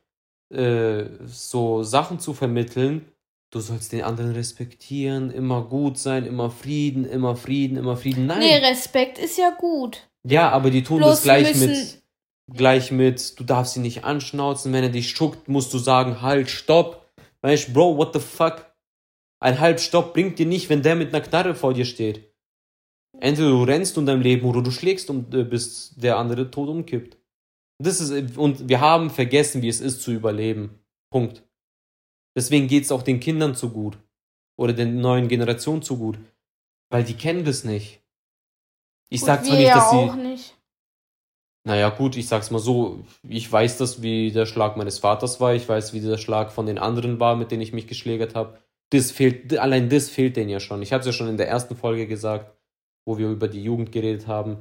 äh, so Sachen zu vermitteln. Du sollst den anderen respektieren, immer gut sein, immer Frieden, immer Frieden, immer Frieden. Nein. Nee, Respekt ist ja gut. Ja, aber die tun Bloß das gleich mit, gleich mit, du darfst ihn nicht anschnauzen, wenn er dich schuckt, musst du sagen, halt, stopp. Weißt du, Bro, what the fuck? Ein halb Stopp bringt dir nicht, wenn der mit einer Knarre vor dir steht. Entweder du rennst um dein Leben oder du schlägst, um, äh, bis der andere tot umkippt. Das ist, und wir haben vergessen, wie es ist zu überleben. Punkt. Deswegen geht es auch den Kindern zu gut. Oder den neuen Generationen zu gut. Weil die kennen das nicht. Ich sag zwar nicht, dass sie. auch nicht. Naja, gut, ich sag's mal so. Ich weiß das, wie der Schlag meines Vaters war. Ich weiß, wie der Schlag von den anderen war, mit denen ich mich geschlägert habe. Das fehlt, allein das fehlt denen ja schon. Ich habe es ja schon in der ersten Folge gesagt, wo wir über die Jugend geredet haben.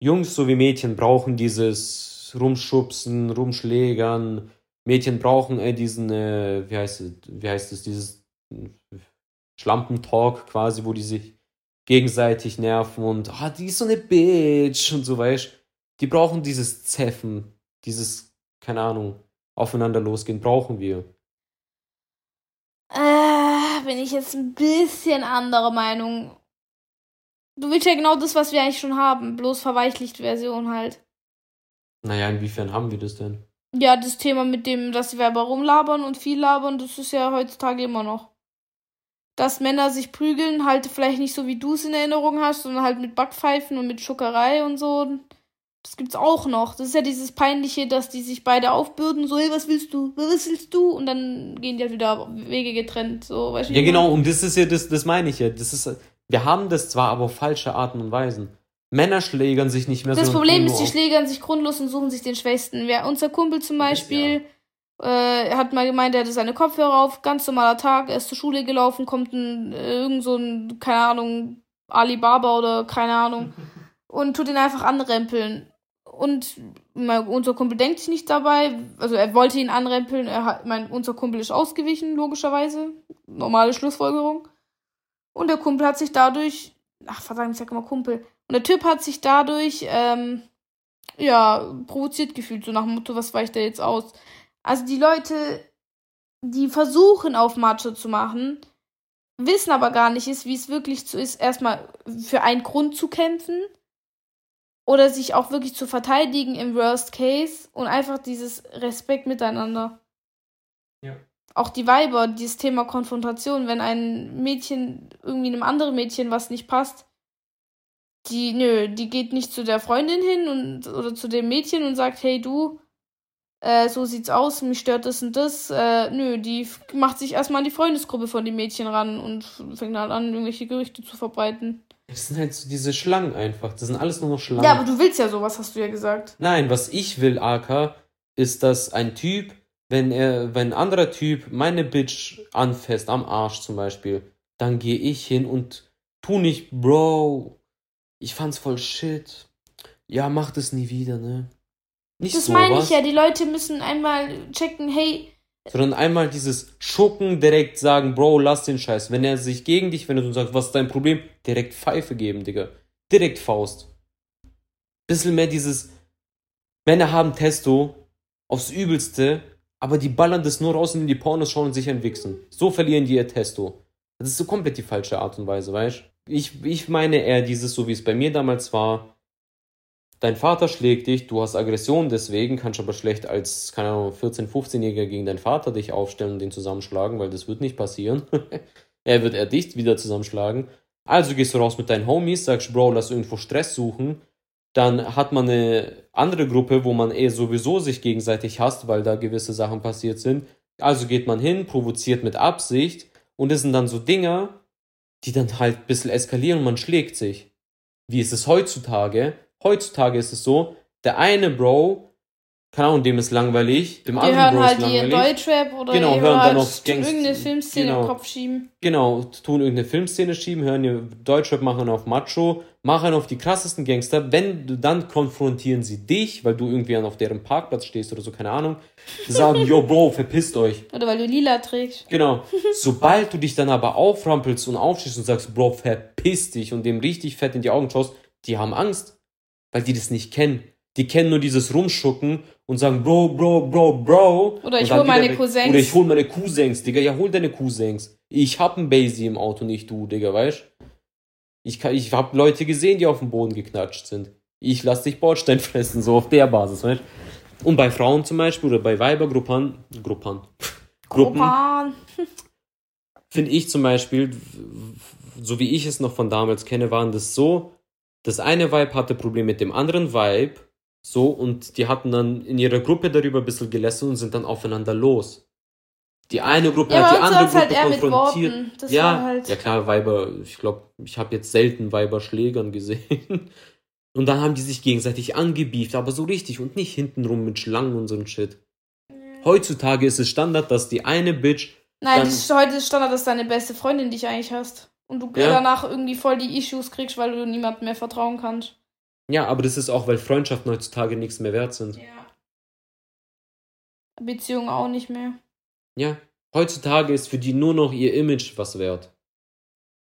Jungs sowie Mädchen brauchen dieses Rumschubsen, Rumschlägern. Mädchen brauchen äh, diesen, äh, wie heißt es, wie heißt es, dieses Schlampentalk quasi, wo die sich gegenseitig nerven und ah, die ist so eine Bitch und so weißt. Die brauchen dieses Zeffen, dieses, keine Ahnung, aufeinander losgehen, brauchen wir. Äh, bin ich jetzt ein bisschen anderer Meinung. Du willst ja genau das, was wir eigentlich schon haben, bloß verweichlicht Version halt. Naja, inwiefern haben wir das denn? Ja, das Thema mit dem, dass wir aber rumlabern und viel labern, das ist ja heutzutage immer noch. Dass Männer sich prügeln, halt vielleicht nicht so wie du es in Erinnerung hast, sondern halt mit Backpfeifen und mit Schuckerei und so. Das gibt's auch noch. Das ist ja dieses Peinliche, dass die sich beide aufbürden, so, hey, was willst du? Was willst du? Und dann gehen die halt wieder Wege getrennt, so, weißt du? Ja, genau, und das ist ja, das, das meine ich ja. Das ist, wir haben das zwar, aber auf falsche Arten und Weisen. Männer schlägern sich nicht mehr Das so. Problem ist, die schlägern sich grundlos und suchen sich den Schwächsten. Wer, unser Kumpel zum Beispiel äh, hat mal gemeint, er hatte seine Kopfhörer auf, ganz normaler Tag, er ist zur Schule gelaufen, kommt ein, äh, irgend so ein, keine Ahnung, Alibaba oder keine Ahnung und tut ihn einfach anrempeln. Und mein, unser Kumpel denkt sich nicht dabei. Also er wollte ihn anrempeln. Er hat, mein, unser Kumpel ist ausgewichen, logischerweise. Normale Schlussfolgerung. Und der Kumpel hat sich dadurch. Ach, verdammt, ich sag immer Kumpel. Und der Typ hat sich dadurch, ähm, ja, provoziert gefühlt, so nach dem Motto, was weicht der jetzt aus? Also die Leute, die versuchen auf Macho zu machen, wissen aber gar nicht wie es wirklich so ist, erstmal für einen Grund zu kämpfen oder sich auch wirklich zu verteidigen im Worst Case und einfach dieses Respekt miteinander. Ja. Auch die Weiber, dieses Thema Konfrontation, wenn ein Mädchen irgendwie einem anderen Mädchen was nicht passt, die, nö, die geht nicht zu der Freundin hin und oder zu dem Mädchen und sagt, hey du, äh, so sieht's aus, mich stört das und das. Äh, nö, die macht sich erstmal an die Freundesgruppe von dem Mädchen ran und fängt halt an, irgendwelche Gerüchte zu verbreiten. Das sind halt so diese Schlangen einfach. Das sind alles nur noch Schlangen. Ja, aber du willst ja sowas, hast du ja gesagt. Nein, was ich will, AK, ist, dass ein Typ, wenn er, wenn ein anderer Typ meine Bitch anfasst, am Arsch zum Beispiel, dann gehe ich hin und tu nicht, Bro, ich fand's voll shit. Ja, mach das nie wieder, ne? Nicht das meine ich ja, die Leute müssen einmal checken, hey, sondern einmal dieses Schucken direkt sagen, Bro, lass den Scheiß. Wenn er sich gegen dich wendet und sagt, was ist dein Problem, direkt Pfeife geben, Digga. Direkt Faust. Bisschen mehr dieses, Männer haben Testo aufs Übelste, aber die ballern das nur raus in die Pornos schauen und sich entwichsen. So verlieren die ihr Testo. Das ist so komplett die falsche Art und Weise, weißt ich, ich meine eher dieses, so wie es bei mir damals war, dein Vater schlägt dich, du hast Aggression, deswegen kannst du aber schlecht als, keine Ahnung, 14-, 15-Jähriger gegen deinen Vater dich aufstellen und den zusammenschlagen, weil das wird nicht passieren. er wird er dich wieder zusammenschlagen. Also gehst du raus mit deinen Homies, sagst, Bro, lass irgendwo Stress suchen. Dann hat man eine andere Gruppe, wo man eh sowieso sich gegenseitig hasst, weil da gewisse Sachen passiert sind. Also geht man hin, provoziert mit Absicht und das sind dann so Dinger, die dann halt ein bisschen eskalieren und man schlägt sich. Wie ist es heutzutage? Heutzutage ist es so, der eine Bro, keine Ahnung, dem ist langweilig, dem die anderen hören Bro halt ist langweilig. Die Deutschrap oder genau, hören dann auf Gangs irgendeine Filmszene genau, im Kopf schieben. Genau, tun irgendeine Filmszene schieben, hören ihr Deutschrap, machen auf Macho, machen auf die krassesten Gangster. Wenn du dann konfrontieren sie dich, weil du irgendwie auf deren Parkplatz stehst oder so, keine Ahnung, sagen, yo Bro, verpisst euch. Oder weil du lila trägst. Genau. Sobald du dich dann aber auframpelst und aufstehst und sagst, Bro, verpiss dich und dem richtig fett in die Augen schaust, die haben Angst weil die das nicht kennen. Die kennen nur dieses Rumschucken und sagen, Bro, Bro, Bro, Bro. Oder ich hol meine Cousins. Oder ich hol meine Cousins, Digga. Ja, hol deine Cousins. Ich hab einen Basie im Auto, nicht du, Digga, weißt Ich, kann, ich hab Leute gesehen, die auf dem Boden geknatscht sind. Ich lass dich Bordstein fressen, so auf der Basis, weißt Und bei Frauen zum Beispiel oder bei Weibergruppen, Gruppen, Gruppen, finde ich zum Beispiel, so wie ich es noch von damals kenne, waren das so, das eine Vibe hatte Probleme mit dem anderen Vibe, so, und die hatten dann in ihrer Gruppe darüber ein bisschen gelästert und sind dann aufeinander los. Die eine Gruppe ja, hat die andere Gruppe halt konfrontiert. ja, halt ja klar, Weiber, ich glaube, ich habe jetzt selten Weiberschlägern gesehen. Und dann haben die sich gegenseitig angebieft, aber so richtig und nicht hintenrum mit Schlangen und so ein Shit. Heutzutage ist es Standard, dass die eine Bitch. Nein, heute ist Standard, dass deine beste Freundin dich eigentlich hast und du ja. danach irgendwie voll die Issues kriegst, weil du niemandem mehr vertrauen kannst. Ja, aber das ist auch, weil Freundschaften heutzutage nichts mehr wert sind. Ja. Beziehungen auch nicht mehr. Ja, heutzutage ist für die nur noch ihr Image was wert.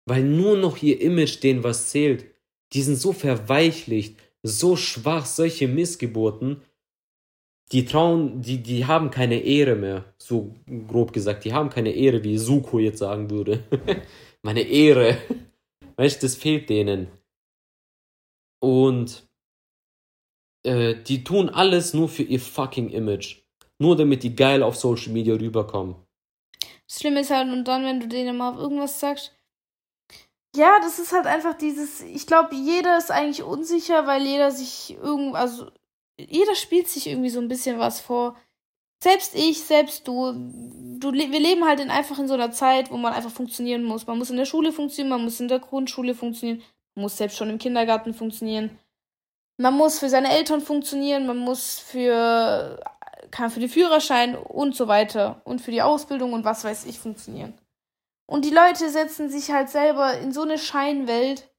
Weil nur noch ihr Image denen was zählt. Die sind so verweichlicht, so schwach, solche Missgeburten. Die trauen, die, die haben keine Ehre mehr. So grob gesagt, die haben keine Ehre, wie Suko jetzt sagen würde. meine Ehre. Weißt du, das fehlt denen. Und äh, die tun alles nur für ihr fucking Image. Nur damit die geil auf Social Media rüberkommen. Das Schlimme ist halt, und dann, wenn du denen mal irgendwas sagst, ja, das ist halt einfach dieses, ich glaube, jeder ist eigentlich unsicher, weil jeder sich irgend, also jeder spielt sich irgendwie so ein bisschen was vor selbst ich, selbst du, du, wir leben halt in, einfach in so einer Zeit, wo man einfach funktionieren muss. Man muss in der Schule funktionieren, man muss in der Grundschule funktionieren, man muss selbst schon im Kindergarten funktionieren. Man muss für seine Eltern funktionieren, man muss für, kann für den Führerschein und so weiter und für die Ausbildung und was weiß ich funktionieren. Und die Leute setzen sich halt selber in so eine Scheinwelt,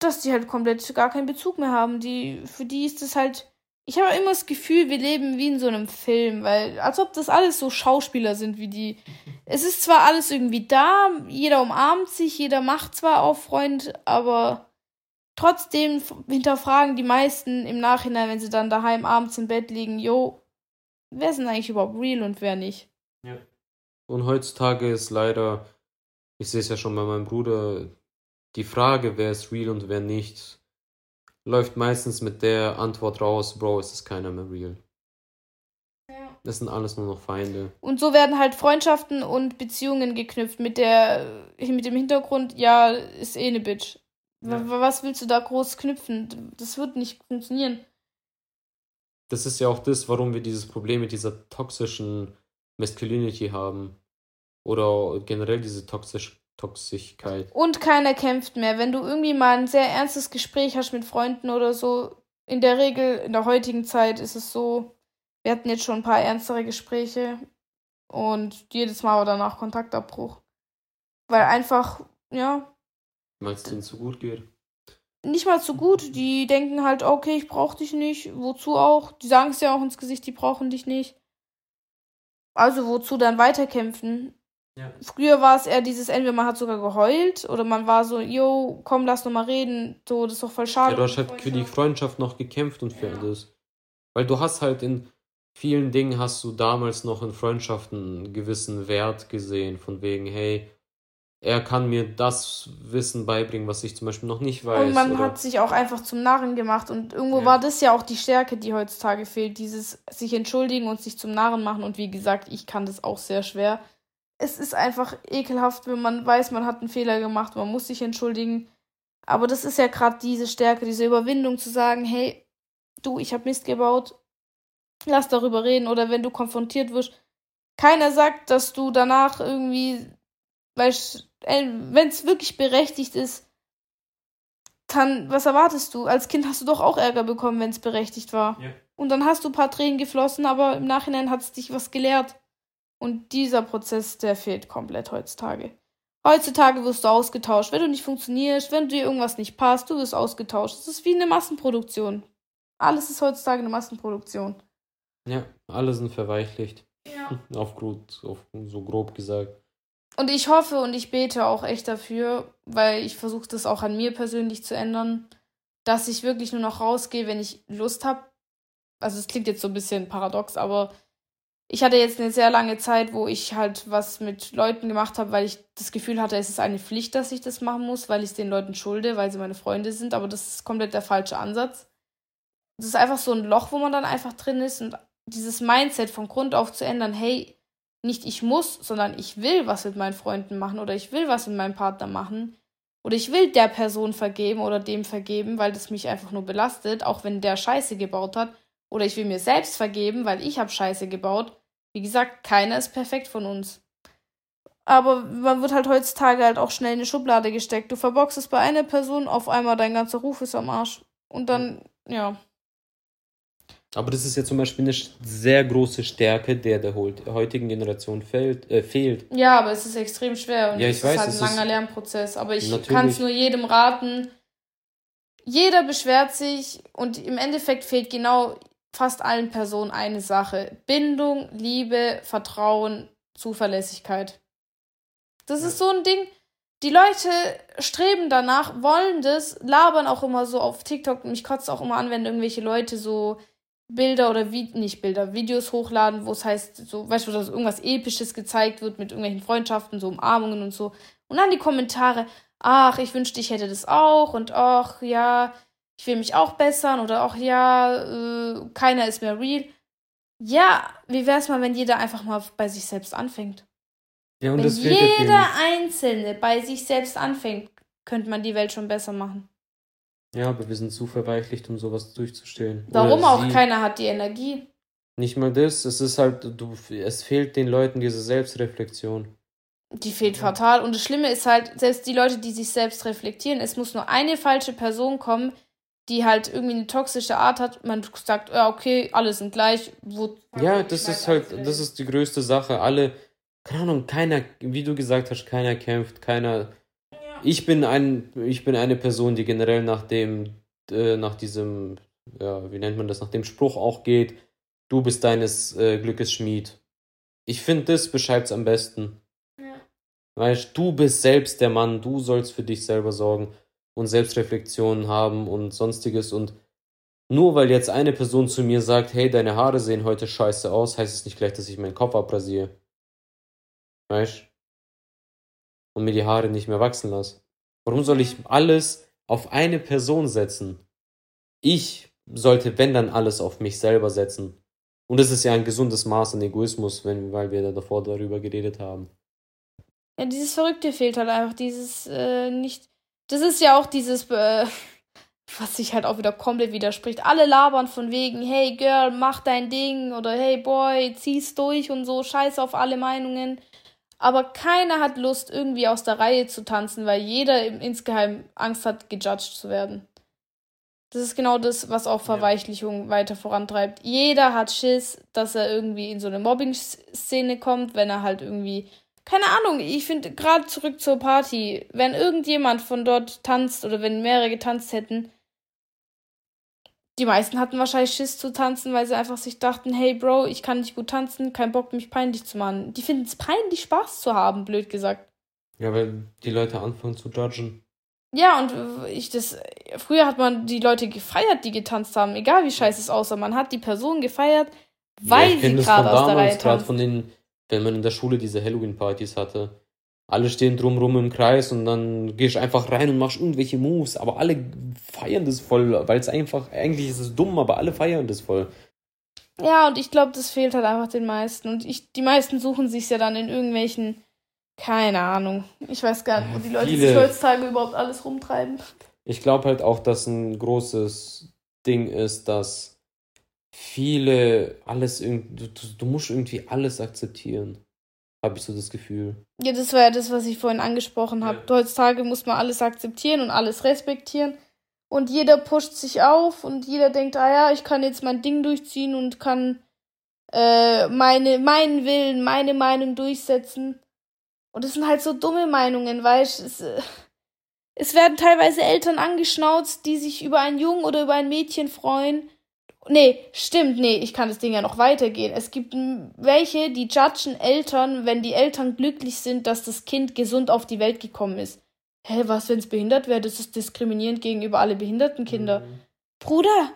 dass die halt komplett gar keinen Bezug mehr haben. Die, für die ist es halt. Ich habe immer das Gefühl, wir leben wie in so einem Film, weil, als ob das alles so Schauspieler sind wie die. Es ist zwar alles irgendwie da, jeder umarmt sich, jeder macht zwar auch Freund, aber trotzdem hinterfragen die meisten im Nachhinein, wenn sie dann daheim abends im Bett liegen, jo, wer ist denn eigentlich überhaupt real und wer nicht? Ja. Und heutzutage ist leider, ich sehe es ja schon bei meinem Bruder, die Frage, wer ist real und wer nicht, läuft meistens mit der Antwort raus, Bro, es ist keiner mehr real. Ja. Das sind alles nur noch Feinde. Und so werden halt Freundschaften und Beziehungen geknüpft mit der, mit dem Hintergrund, ja, ist eh ne Bitch. Ja. Was willst du da groß knüpfen? Das wird nicht funktionieren. Das ist ja auch das, warum wir dieses Problem mit dieser toxischen Masculinity haben. Oder generell diese toxisch Toxigkeit. Und keiner kämpft mehr. Wenn du irgendwie mal ein sehr ernstes Gespräch hast mit Freunden oder so, in der Regel, in der heutigen Zeit ist es so, wir hatten jetzt schon ein paar ernstere Gespräche und jedes Mal war danach Kontaktabbruch. Weil einfach, ja. Weil es denen zu gut geht. Nicht mal zu gut. Die denken halt, okay, ich brauch dich nicht. Wozu auch? Die sagen es ja auch ins Gesicht, die brauchen dich nicht. Also wozu dann weiterkämpfen? Ja. Früher war es eher dieses, entweder man hat sogar geheult oder man war so, yo, komm, lass noch mal reden. So, das ist doch voll schade. Ja, du hast halt für die Freundschaft noch gekämpft und für ja. alles. Weil du hast halt in vielen Dingen hast du damals noch in Freundschaften einen gewissen Wert gesehen, von wegen, hey, er kann mir das Wissen beibringen, was ich zum Beispiel noch nicht weiß. Und man oder... hat sich auch einfach zum Narren gemacht und irgendwo ja. war das ja auch die Stärke, die heutzutage fehlt, dieses sich entschuldigen und sich zum Narren machen und wie gesagt, ich kann das auch sehr schwer es ist einfach ekelhaft, wenn man weiß, man hat einen Fehler gemacht, man muss sich entschuldigen. Aber das ist ja gerade diese Stärke, diese Überwindung zu sagen, hey, du, ich habe Mist gebaut, lass darüber reden. Oder wenn du konfrontiert wirst, keiner sagt, dass du danach irgendwie, weißt, wenn es wirklich berechtigt ist, kann, was erwartest du? Als Kind hast du doch auch Ärger bekommen, wenn es berechtigt war. Ja. Und dann hast du ein paar Tränen geflossen, aber im Nachhinein hat es dich was gelehrt. Und dieser Prozess, der fehlt komplett heutzutage. Heutzutage wirst du ausgetauscht. Wenn du nicht funktionierst, wenn dir irgendwas nicht passt, du wirst ausgetauscht. Es ist wie eine Massenproduktion. Alles ist heutzutage eine Massenproduktion. Ja, alle sind verweichlicht. Ja. Auf, gut, auf so grob gesagt. Und ich hoffe und ich bete auch echt dafür, weil ich versuche das auch an mir persönlich zu ändern, dass ich wirklich nur noch rausgehe, wenn ich Lust habe. Also es klingt jetzt so ein bisschen paradox, aber ich hatte jetzt eine sehr lange Zeit, wo ich halt was mit Leuten gemacht habe, weil ich das Gefühl hatte, es ist eine Pflicht, dass ich das machen muss, weil ich es den Leuten schulde, weil sie meine Freunde sind. Aber das ist komplett der falsche Ansatz. Das ist einfach so ein Loch, wo man dann einfach drin ist und dieses Mindset von Grund auf zu ändern, hey, nicht ich muss, sondern ich will was mit meinen Freunden machen oder ich will was mit meinem Partner machen oder ich will der Person vergeben oder dem vergeben, weil das mich einfach nur belastet, auch wenn der Scheiße gebaut hat oder ich will mir selbst vergeben, weil ich habe Scheiße gebaut. Wie gesagt, keiner ist perfekt von uns. Aber man wird halt heutzutage halt auch schnell in eine Schublade gesteckt. Du verboxst es bei einer Person, auf einmal dein ganzer Ruf ist am Arsch. Und dann, ja. Aber das ist ja zum Beispiel eine sehr große Stärke, der der heutigen Generation fehlt. Äh, fehlt. Ja, aber es ist extrem schwer und ja, ich es weiß, ist halt ein langer Lernprozess. Aber ich kann es nur jedem raten. Jeder beschwert sich und im Endeffekt fehlt genau fast allen Personen eine Sache. Bindung, Liebe, Vertrauen, Zuverlässigkeit. Das ist so ein Ding. Die Leute streben danach, wollen das, labern auch immer so auf TikTok. Mich kotzt auch immer an, wenn irgendwelche Leute so Bilder oder wie nicht Bilder, Videos hochladen, wo es heißt, so, weißt du, dass irgendwas Episches gezeigt wird mit irgendwelchen Freundschaften, so Umarmungen und so. Und dann die Kommentare, ach, ich wünschte, ich hätte das auch und ach, ja, ich will mich auch bessern oder auch ja, äh, keiner ist mehr real. Ja, wie wäre es mal, wenn jeder einfach mal bei sich selbst anfängt? Ja, und wenn das jeder Einzelne bei sich selbst anfängt, könnte man die Welt schon besser machen. Ja, aber wir sind zu verweichlicht, um sowas durchzustellen. Warum auch? Sie, Keiner hat die Energie. Nicht mal das, es ist halt, du, es fehlt den Leuten diese Selbstreflexion. Die fehlt ja. fatal. Und das Schlimme ist halt, selbst die Leute, die sich selbst reflektieren, es muss nur eine falsche Person kommen, die halt irgendwie eine toxische Art hat, man sagt, ja, okay, alle sind gleich. Wo ja, das ist halt, das ist die größte Sache. Alle, keine Ahnung, keiner, wie du gesagt hast, keiner kämpft, keiner Ich bin ein, ich bin eine Person, die generell nach dem, äh, nach diesem, ja, wie nennt man das, nach dem Spruch auch geht, du bist deines äh, Glückes Schmied. Ich finde, das beschreibt es am besten. Ja. Weißt du bist selbst der Mann, du sollst für dich selber sorgen und Selbstreflexion haben und sonstiges und nur weil jetzt eine Person zu mir sagt, hey, deine Haare sehen heute scheiße aus, heißt es nicht gleich, dass ich meinen Kopf abrasiere. Weißt Und mir die Haare nicht mehr wachsen lasse. Warum soll ich alles auf eine Person setzen? Ich sollte, wenn dann, alles auf mich selber setzen. Und das ist ja ein gesundes Maß an Egoismus, wenn, weil wir da davor darüber geredet haben. Ja, dieses Verrückte fehlt halt einfach, dieses äh, nicht. Das ist ja auch dieses, äh, was sich halt auch wieder komplett widerspricht. Alle labern von wegen, hey Girl, mach dein Ding oder hey Boy, zieh's durch und so, scheiß auf alle Meinungen. Aber keiner hat Lust, irgendwie aus der Reihe zu tanzen, weil jeder insgeheim Angst hat, gejudged zu werden. Das ist genau das, was auch Verweichlichung ja. weiter vorantreibt. Jeder hat Schiss, dass er irgendwie in so eine Mobbing-Szene kommt, wenn er halt irgendwie. Keine Ahnung, ich finde gerade zurück zur Party, wenn irgendjemand von dort tanzt oder wenn mehrere getanzt hätten, die meisten hatten wahrscheinlich Schiss zu tanzen, weil sie einfach sich dachten, hey Bro, ich kann nicht gut tanzen, kein Bock, mich peinlich zu machen. Die finden es peinlich, Spaß zu haben, blöd gesagt. Ja, weil die Leute anfangen zu judgen. Ja, und ich das. Früher hat man die Leute gefeiert, die getanzt haben, egal wie scheiße es aussah. Man hat die Person gefeiert, weil ja, sie gerade aus der Reihe tanzt. von den, wenn man in der Schule diese Halloween-Partys hatte. Alle stehen drumrum im Kreis und dann gehst du einfach rein und machst irgendwelche Moves, aber alle feiern das voll, weil es einfach, eigentlich ist es dumm, aber alle feiern das voll. Ja, und ich glaube, das fehlt halt einfach den meisten. Und ich, die meisten suchen sich ja dann in irgendwelchen keine Ahnung. Ich weiß gar nicht, wo die Leute sich heutzutage überhaupt alles rumtreiben. Ich glaube halt auch, dass ein großes Ding ist, dass viele alles irgendwie, du, du musst irgendwie alles akzeptieren. Habe ich so das Gefühl. Ja, das war ja das, was ich vorhin angesprochen habe. Ja. Heutzutage muss man alles akzeptieren und alles respektieren. Und jeder pusht sich auf und jeder denkt, ah ja, ich kann jetzt mein Ding durchziehen und kann äh, meine, meinen Willen, meine Meinung durchsetzen. Und das sind halt so dumme Meinungen, weißt es, äh, es werden teilweise Eltern angeschnauzt, die sich über einen Jungen oder über ein Mädchen freuen. Nee, stimmt, nee, ich kann das Ding ja noch weitergehen. Es gibt welche, die judgen Eltern, wenn die Eltern glücklich sind, dass das Kind gesund auf die Welt gekommen ist. Hä, was, wenn es behindert wäre? Das ist diskriminierend gegenüber alle behinderten Kinder. Mhm. Bruder,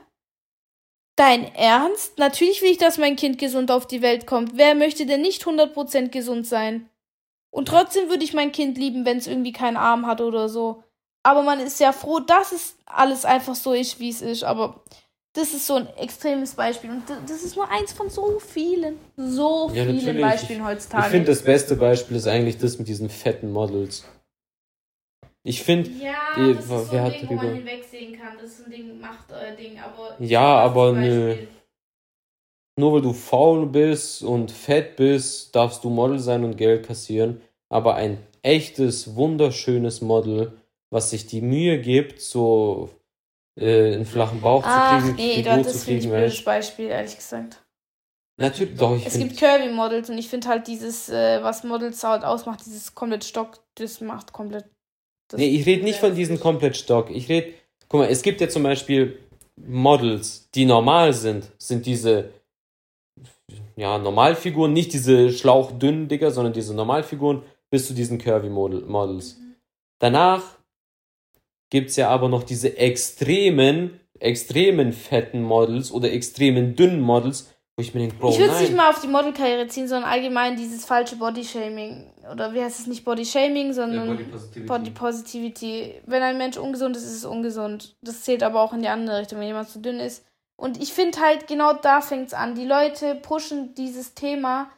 dein Ernst? Natürlich will ich, dass mein Kind gesund auf die Welt kommt. Wer möchte denn nicht 100% gesund sein? Und trotzdem würde ich mein Kind lieben, wenn es irgendwie keinen Arm hat oder so. Aber man ist ja froh, dass es alles einfach so ist, wie es ist. Aber das ist so ein extremes Beispiel. Und das ist nur eins von so vielen, so ja, vielen natürlich. Beispielen heutzutage. Ich finde, das beste Beispiel ist eigentlich das mit diesen fetten Models. Ich finde, ja, die, das ist so ein Ding, wo man hinwegsehen kann. Das ist ein Ding, macht euer Ding, aber. Ja, aber nö nur weil du faul bist und fett bist, darfst du Model sein und Geld kassieren. Aber ein echtes, wunderschönes Model, was sich die Mühe gibt, so äh, einen flachen Bauch Ach, zu kriegen, nee, Figur das ist ein blödes Beispiel, ehrlich gesagt. Natürlich, doch. Ich es gibt Curvy-Models und ich finde halt dieses, äh, was Models halt ausmacht, dieses komplett Stock, das macht komplett. Das nee, ich rede nicht von diesem komplett Stock. Ich rede, guck mal, es gibt ja zum Beispiel Models, die normal sind, sind diese ja, Normalfiguren, nicht diese schlauchdünnen Dicker, sondern diese Normalfiguren bis zu diesen Curvy Models. Mhm. Danach gibt es ja aber noch diese extremen, extremen fetten Models oder extremen dünnen Models, wo ich mir denke, Bro, Ich würde es nicht mal auf die Modelkarriere ziehen, sondern allgemein dieses falsche Bodyshaming. Oder wie heißt es nicht Bodyshaming, sondern ja, Body, Positivity. Body Positivity. Wenn ein Mensch ungesund ist, ist es ungesund. Das zählt aber auch in die andere Richtung. Wenn jemand zu dünn ist, und ich finde halt, genau da fängt es an. Die Leute pushen dieses Thema.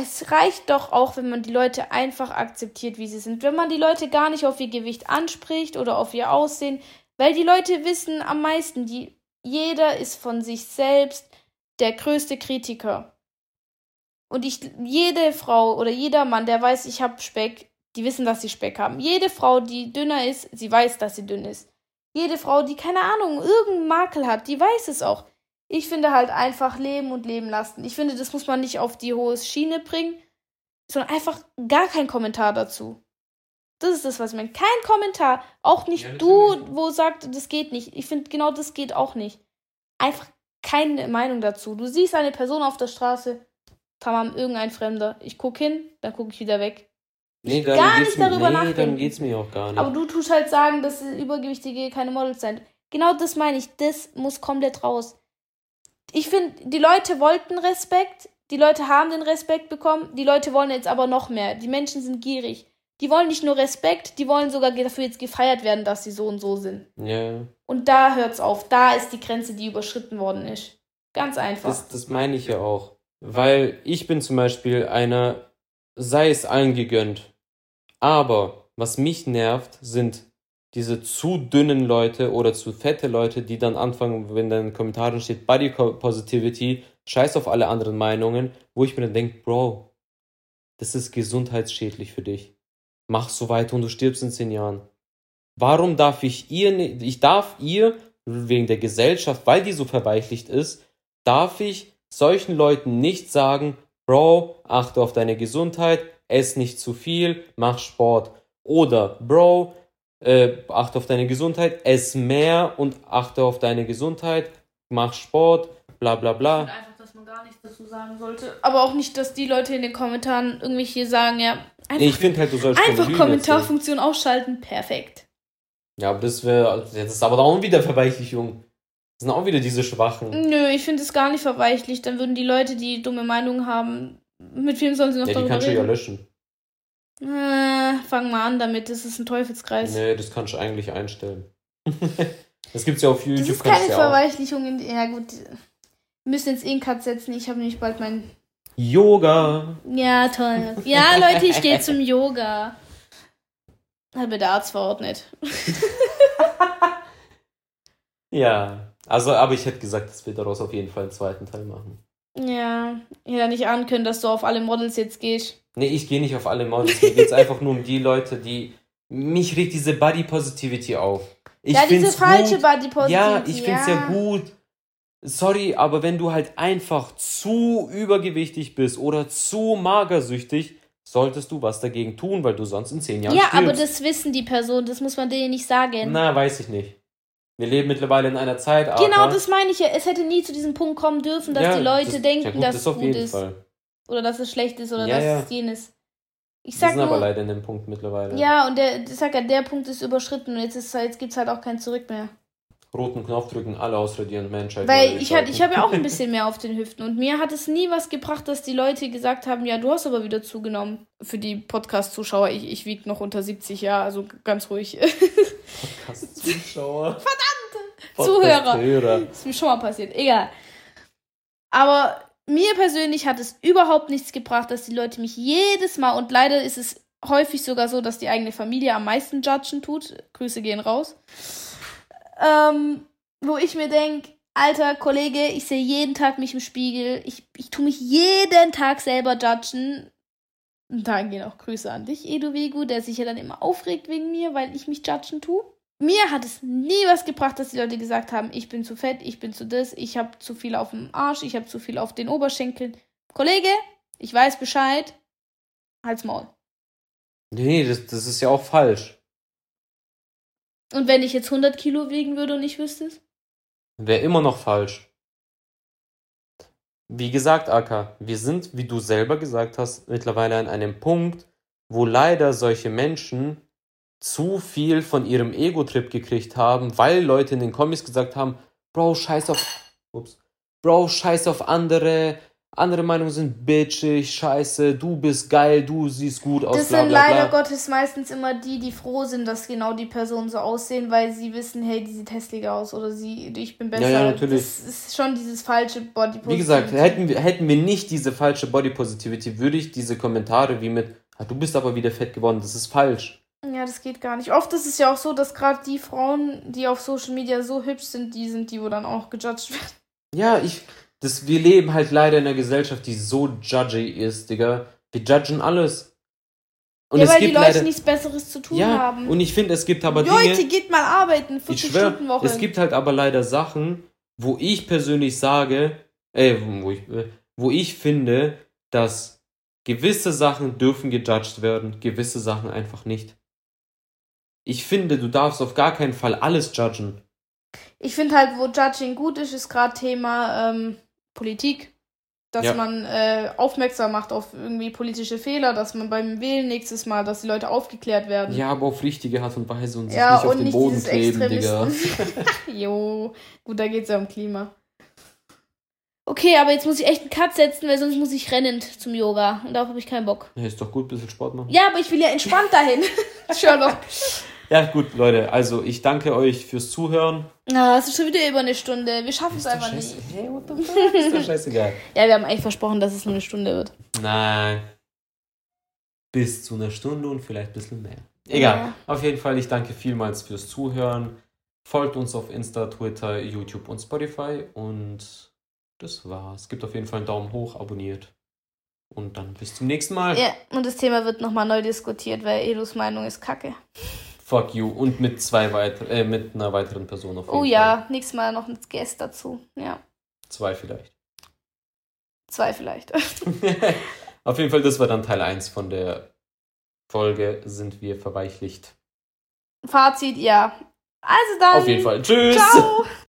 Es reicht doch auch, wenn man die Leute einfach akzeptiert, wie sie sind. Wenn man die Leute gar nicht auf ihr Gewicht anspricht oder auf ihr Aussehen. Weil die Leute wissen am meisten, die, jeder ist von sich selbst der größte Kritiker. Und ich, jede Frau oder jeder Mann, der weiß, ich habe Speck, die wissen, dass sie Speck haben. Jede Frau, die dünner ist, sie weiß, dass sie dünn ist. Jede Frau, die keine Ahnung, irgendeinen Makel hat, die weiß es auch. Ich finde halt einfach leben und leben lassen. Ich finde, das muss man nicht auf die hohe Schiene bringen, sondern einfach gar kein Kommentar dazu. Das ist das, was ich meine. Kein Kommentar. Auch nicht ja, du, wo sagt, das geht nicht. Ich finde, genau das geht auch nicht. Einfach keine Meinung dazu. Du siehst eine Person auf der Straße, tamam, irgendein Fremder. Ich gucke hin, dann gucke ich wieder weg. Nee, gar nicht darüber mir, nee, dann geht's mir auch gar nicht. Aber du tust halt sagen, dass Übergewichtige keine Models sind. Genau das meine ich. Das muss komplett raus. Ich finde, die Leute wollten Respekt. Die Leute haben den Respekt bekommen. Die Leute wollen jetzt aber noch mehr. Die Menschen sind gierig. Die wollen nicht nur Respekt, die wollen sogar dafür jetzt gefeiert werden, dass sie so und so sind. Ja. Und da hört's auf. Da ist die Grenze, die überschritten worden ist. Ganz einfach. Das, das meine ich ja auch. Weil ich bin zum Beispiel einer, sei es allen gegönnt. Aber was mich nervt, sind diese zu dünnen Leute oder zu fette Leute, die dann anfangen, wenn dann in den Kommentaren steht Body Positivity, scheiß auf alle anderen Meinungen, wo ich mir dann denke, Bro, das ist gesundheitsschädlich für dich mach so weiter und du stirbst in zehn Jahren. Warum darf ich ihr, ich darf ihr, wegen der Gesellschaft, weil die so verweichlicht ist, darf ich solchen Leuten nicht sagen, Bro, achte auf deine Gesundheit, ess nicht zu viel, mach Sport. Oder, Bro, äh, achte auf deine Gesundheit, ess mehr und achte auf deine Gesundheit, mach Sport, bla bla bla. Einfach, dass man gar nichts dazu sagen sollte. Aber auch nicht, dass die Leute in den Kommentaren irgendwie hier sagen, ja, Einfach, ich finde halt, du sollst Einfach Kommentarfunktion ausschalten, perfekt. Ja, aber das wäre. Das ist aber auch wieder Verweichlichung. Das sind auch wieder diese Schwachen. Nö, ich finde es gar nicht verweichlicht. Dann würden die Leute, die dumme Meinungen haben, mit wem sollen sie noch ja, darüber reden? Ja, die kannst du ja löschen. Äh, fang mal an damit, das ist ein Teufelskreis. Nee, das kannst du eigentlich einstellen. das gibt's ja auf YouTube. Das ist keine Verweichlichung. In, ja gut, wir müssen jetzt eh einen Cut setzen. Ich habe nämlich bald mein Yoga. Ja, toll. Ja, Leute, ich gehe zum Yoga. Hat mir der Arzt verordnet. ja, also, aber ich hätte gesagt, dass wir daraus auf jeden Fall einen zweiten Teil machen. Ja, ich hätte nicht ahnen können, dass du auf alle Models jetzt gehst. Nee, ich gehe nicht auf alle Models. Mir geht es einfach nur um die Leute, die. Mich regt diese Body Positivity auf. Ich ja, diese falsche Body Positivity. Ja, ich finde es ja. ja gut sorry, aber wenn du halt einfach zu übergewichtig bist oder zu magersüchtig, solltest du was dagegen tun, weil du sonst in zehn Jahren Ja, stirbst. aber das wissen die Personen, das muss man denen nicht sagen. Na, weiß ich nicht. Wir leben mittlerweile in einer Zeit. Genau, das meine ich ja. Es hätte nie zu diesem Punkt kommen dürfen, dass ja, die Leute das, denken, ja gut, dass das es gut ist. Fall. Oder dass es schlecht ist oder ja, dass ja. es jenes. Ich sag Wir sind nur, aber leider in dem Punkt mittlerweile. Ja, und der, ich sag ja, der Punkt ist überschritten und jetzt, jetzt gibt es halt auch kein Zurück mehr roten Knopf drücken, alle ausradieren, Menschheit. Weil ich, ich habe ja auch ein bisschen mehr auf den Hüften und mir hat es nie was gebracht, dass die Leute gesagt haben, ja, du hast aber wieder zugenommen. Für die Podcast-Zuschauer, ich, ich wiege noch unter 70, ja, also ganz ruhig. Podcast-Zuschauer. Verdammt! Podcast Zuhörer. Das ist mir schon mal passiert. Egal. Aber mir persönlich hat es überhaupt nichts gebracht, dass die Leute mich jedes Mal, und leider ist es häufig sogar so, dass die eigene Familie am meisten judgen tut. Grüße gehen raus ähm, wo ich mir denke, alter Kollege, ich sehe jeden Tag mich im Spiegel, ich, ich tue mich jeden Tag selber judgen. Und da gehen auch Grüße an dich, Eduvegu, der sich ja dann immer aufregt wegen mir, weil ich mich judgen tue. Mir hat es nie was gebracht, dass die Leute gesagt haben, ich bin zu fett, ich bin zu das, ich habe zu viel auf dem Arsch, ich habe zu viel auf den Oberschenkeln. Kollege, ich weiß Bescheid. Halt's Maul. Nee, das, das ist ja auch falsch. Und wenn ich jetzt 100 Kilo wiegen würde und ich wüsste es? Wäre immer noch falsch. Wie gesagt, Aka, wir sind, wie du selber gesagt hast, mittlerweile an einem Punkt, wo leider solche Menschen zu viel von ihrem Ego-Trip gekriegt haben, weil Leute in den Comics gesagt haben, Bro, scheiß auf, ups, Bro, scheiß auf andere, andere Meinungen sind bitchig, scheiße, du bist geil, du siehst gut aus. Das bla, sind bla, bla. leider Gottes meistens immer die, die froh sind, dass genau die Personen so aussehen, weil sie wissen, hey, die sieht hässlicher aus oder sie, ich bin besser. Ja, ja, natürlich. Das ist schon dieses falsche Body Positivity. Wie gesagt, hätten wir, hätten wir nicht diese falsche Body Positivity, würde ich diese Kommentare wie mit, ah, du bist aber wieder fett geworden, das ist falsch. Ja, das geht gar nicht. Oft ist es ja auch so, dass gerade die Frauen, die auf Social Media so hübsch sind, die sind, die wo dann auch gejudged werden. Ja, ich, das, wir leben halt leider in einer Gesellschaft, die so judgy ist, Digga. Wir judgen alles. Und ja, weil die Leute leider, nichts Besseres zu tun ja, haben. Und ich finde, es gibt aber Leute, Dinge. Leute, geht mal arbeiten, 40 schwör, Stunden Woche. Es gibt halt aber leider Sachen, wo ich persönlich sage, äh, wo ich, wo ich finde, dass gewisse Sachen dürfen gejudged werden, gewisse Sachen einfach nicht. ich finde, du darfst auf gar keinen Fall alles judgen. Ich finde halt, wo Judging gut ist, ist gerade Thema ähm, Politik. Dass Ja. man äh, aufmerksam macht auf irgendwie politische Fehler, dass man beim Wählen nächstes Mal, dass die Leute aufgeklärt werden. Ja, aber auf richtige Art und Weise und sich Ja, nicht auf und den nicht Boden kleben, Digga. Jo, gut, da geht es ja um Klima. Okay, aber jetzt muss ich echt einen Cut setzen, weil sonst muss ich rennend zum Yoga. Und darauf habe ich keinen Bock. Ja, ist doch gut, ein bisschen Sport machen. Ja, aber ich will ja entspannt dahin. Sherlock. Ja, gut, Leute, also ich danke euch fürs Zuhören. Ah, es ist schon wieder über eine Stunde. Wir schaffen es einfach nicht. Hey, what the fuck? Ist doch scheißegal. Ja, wir haben eigentlich versprochen, dass es nur eine Stunde wird. Nein. Bis zu einer Stunde und vielleicht ein bisschen mehr. Egal. Ja. Auf jeden Fall, ich danke vielmals fürs Zuhören. Folgt uns auf Insta, Twitter, YouTube und Spotify. Und das war's. Gebt auf jeden Fall einen Daumen hoch, abonniert. Und dann bis zum nächsten Mal. Ja, und das Thema wird nochmal neu diskutiert, weil Edus Meinung ist kacke. Fuck you. Und mit zwei weiter äh, mit einer weiteren Person auf jeden Oh Fall. ja, nächstes Mal noch ein Guest dazu. Ja, Zwei vielleicht. zwei vielleicht. auf jeden Fall, das war dann Teil 1 von der Folge. Sind wir verweichlicht. Fazit, ja. Also dann. Auf jeden Fall. Tschüss. Ciao.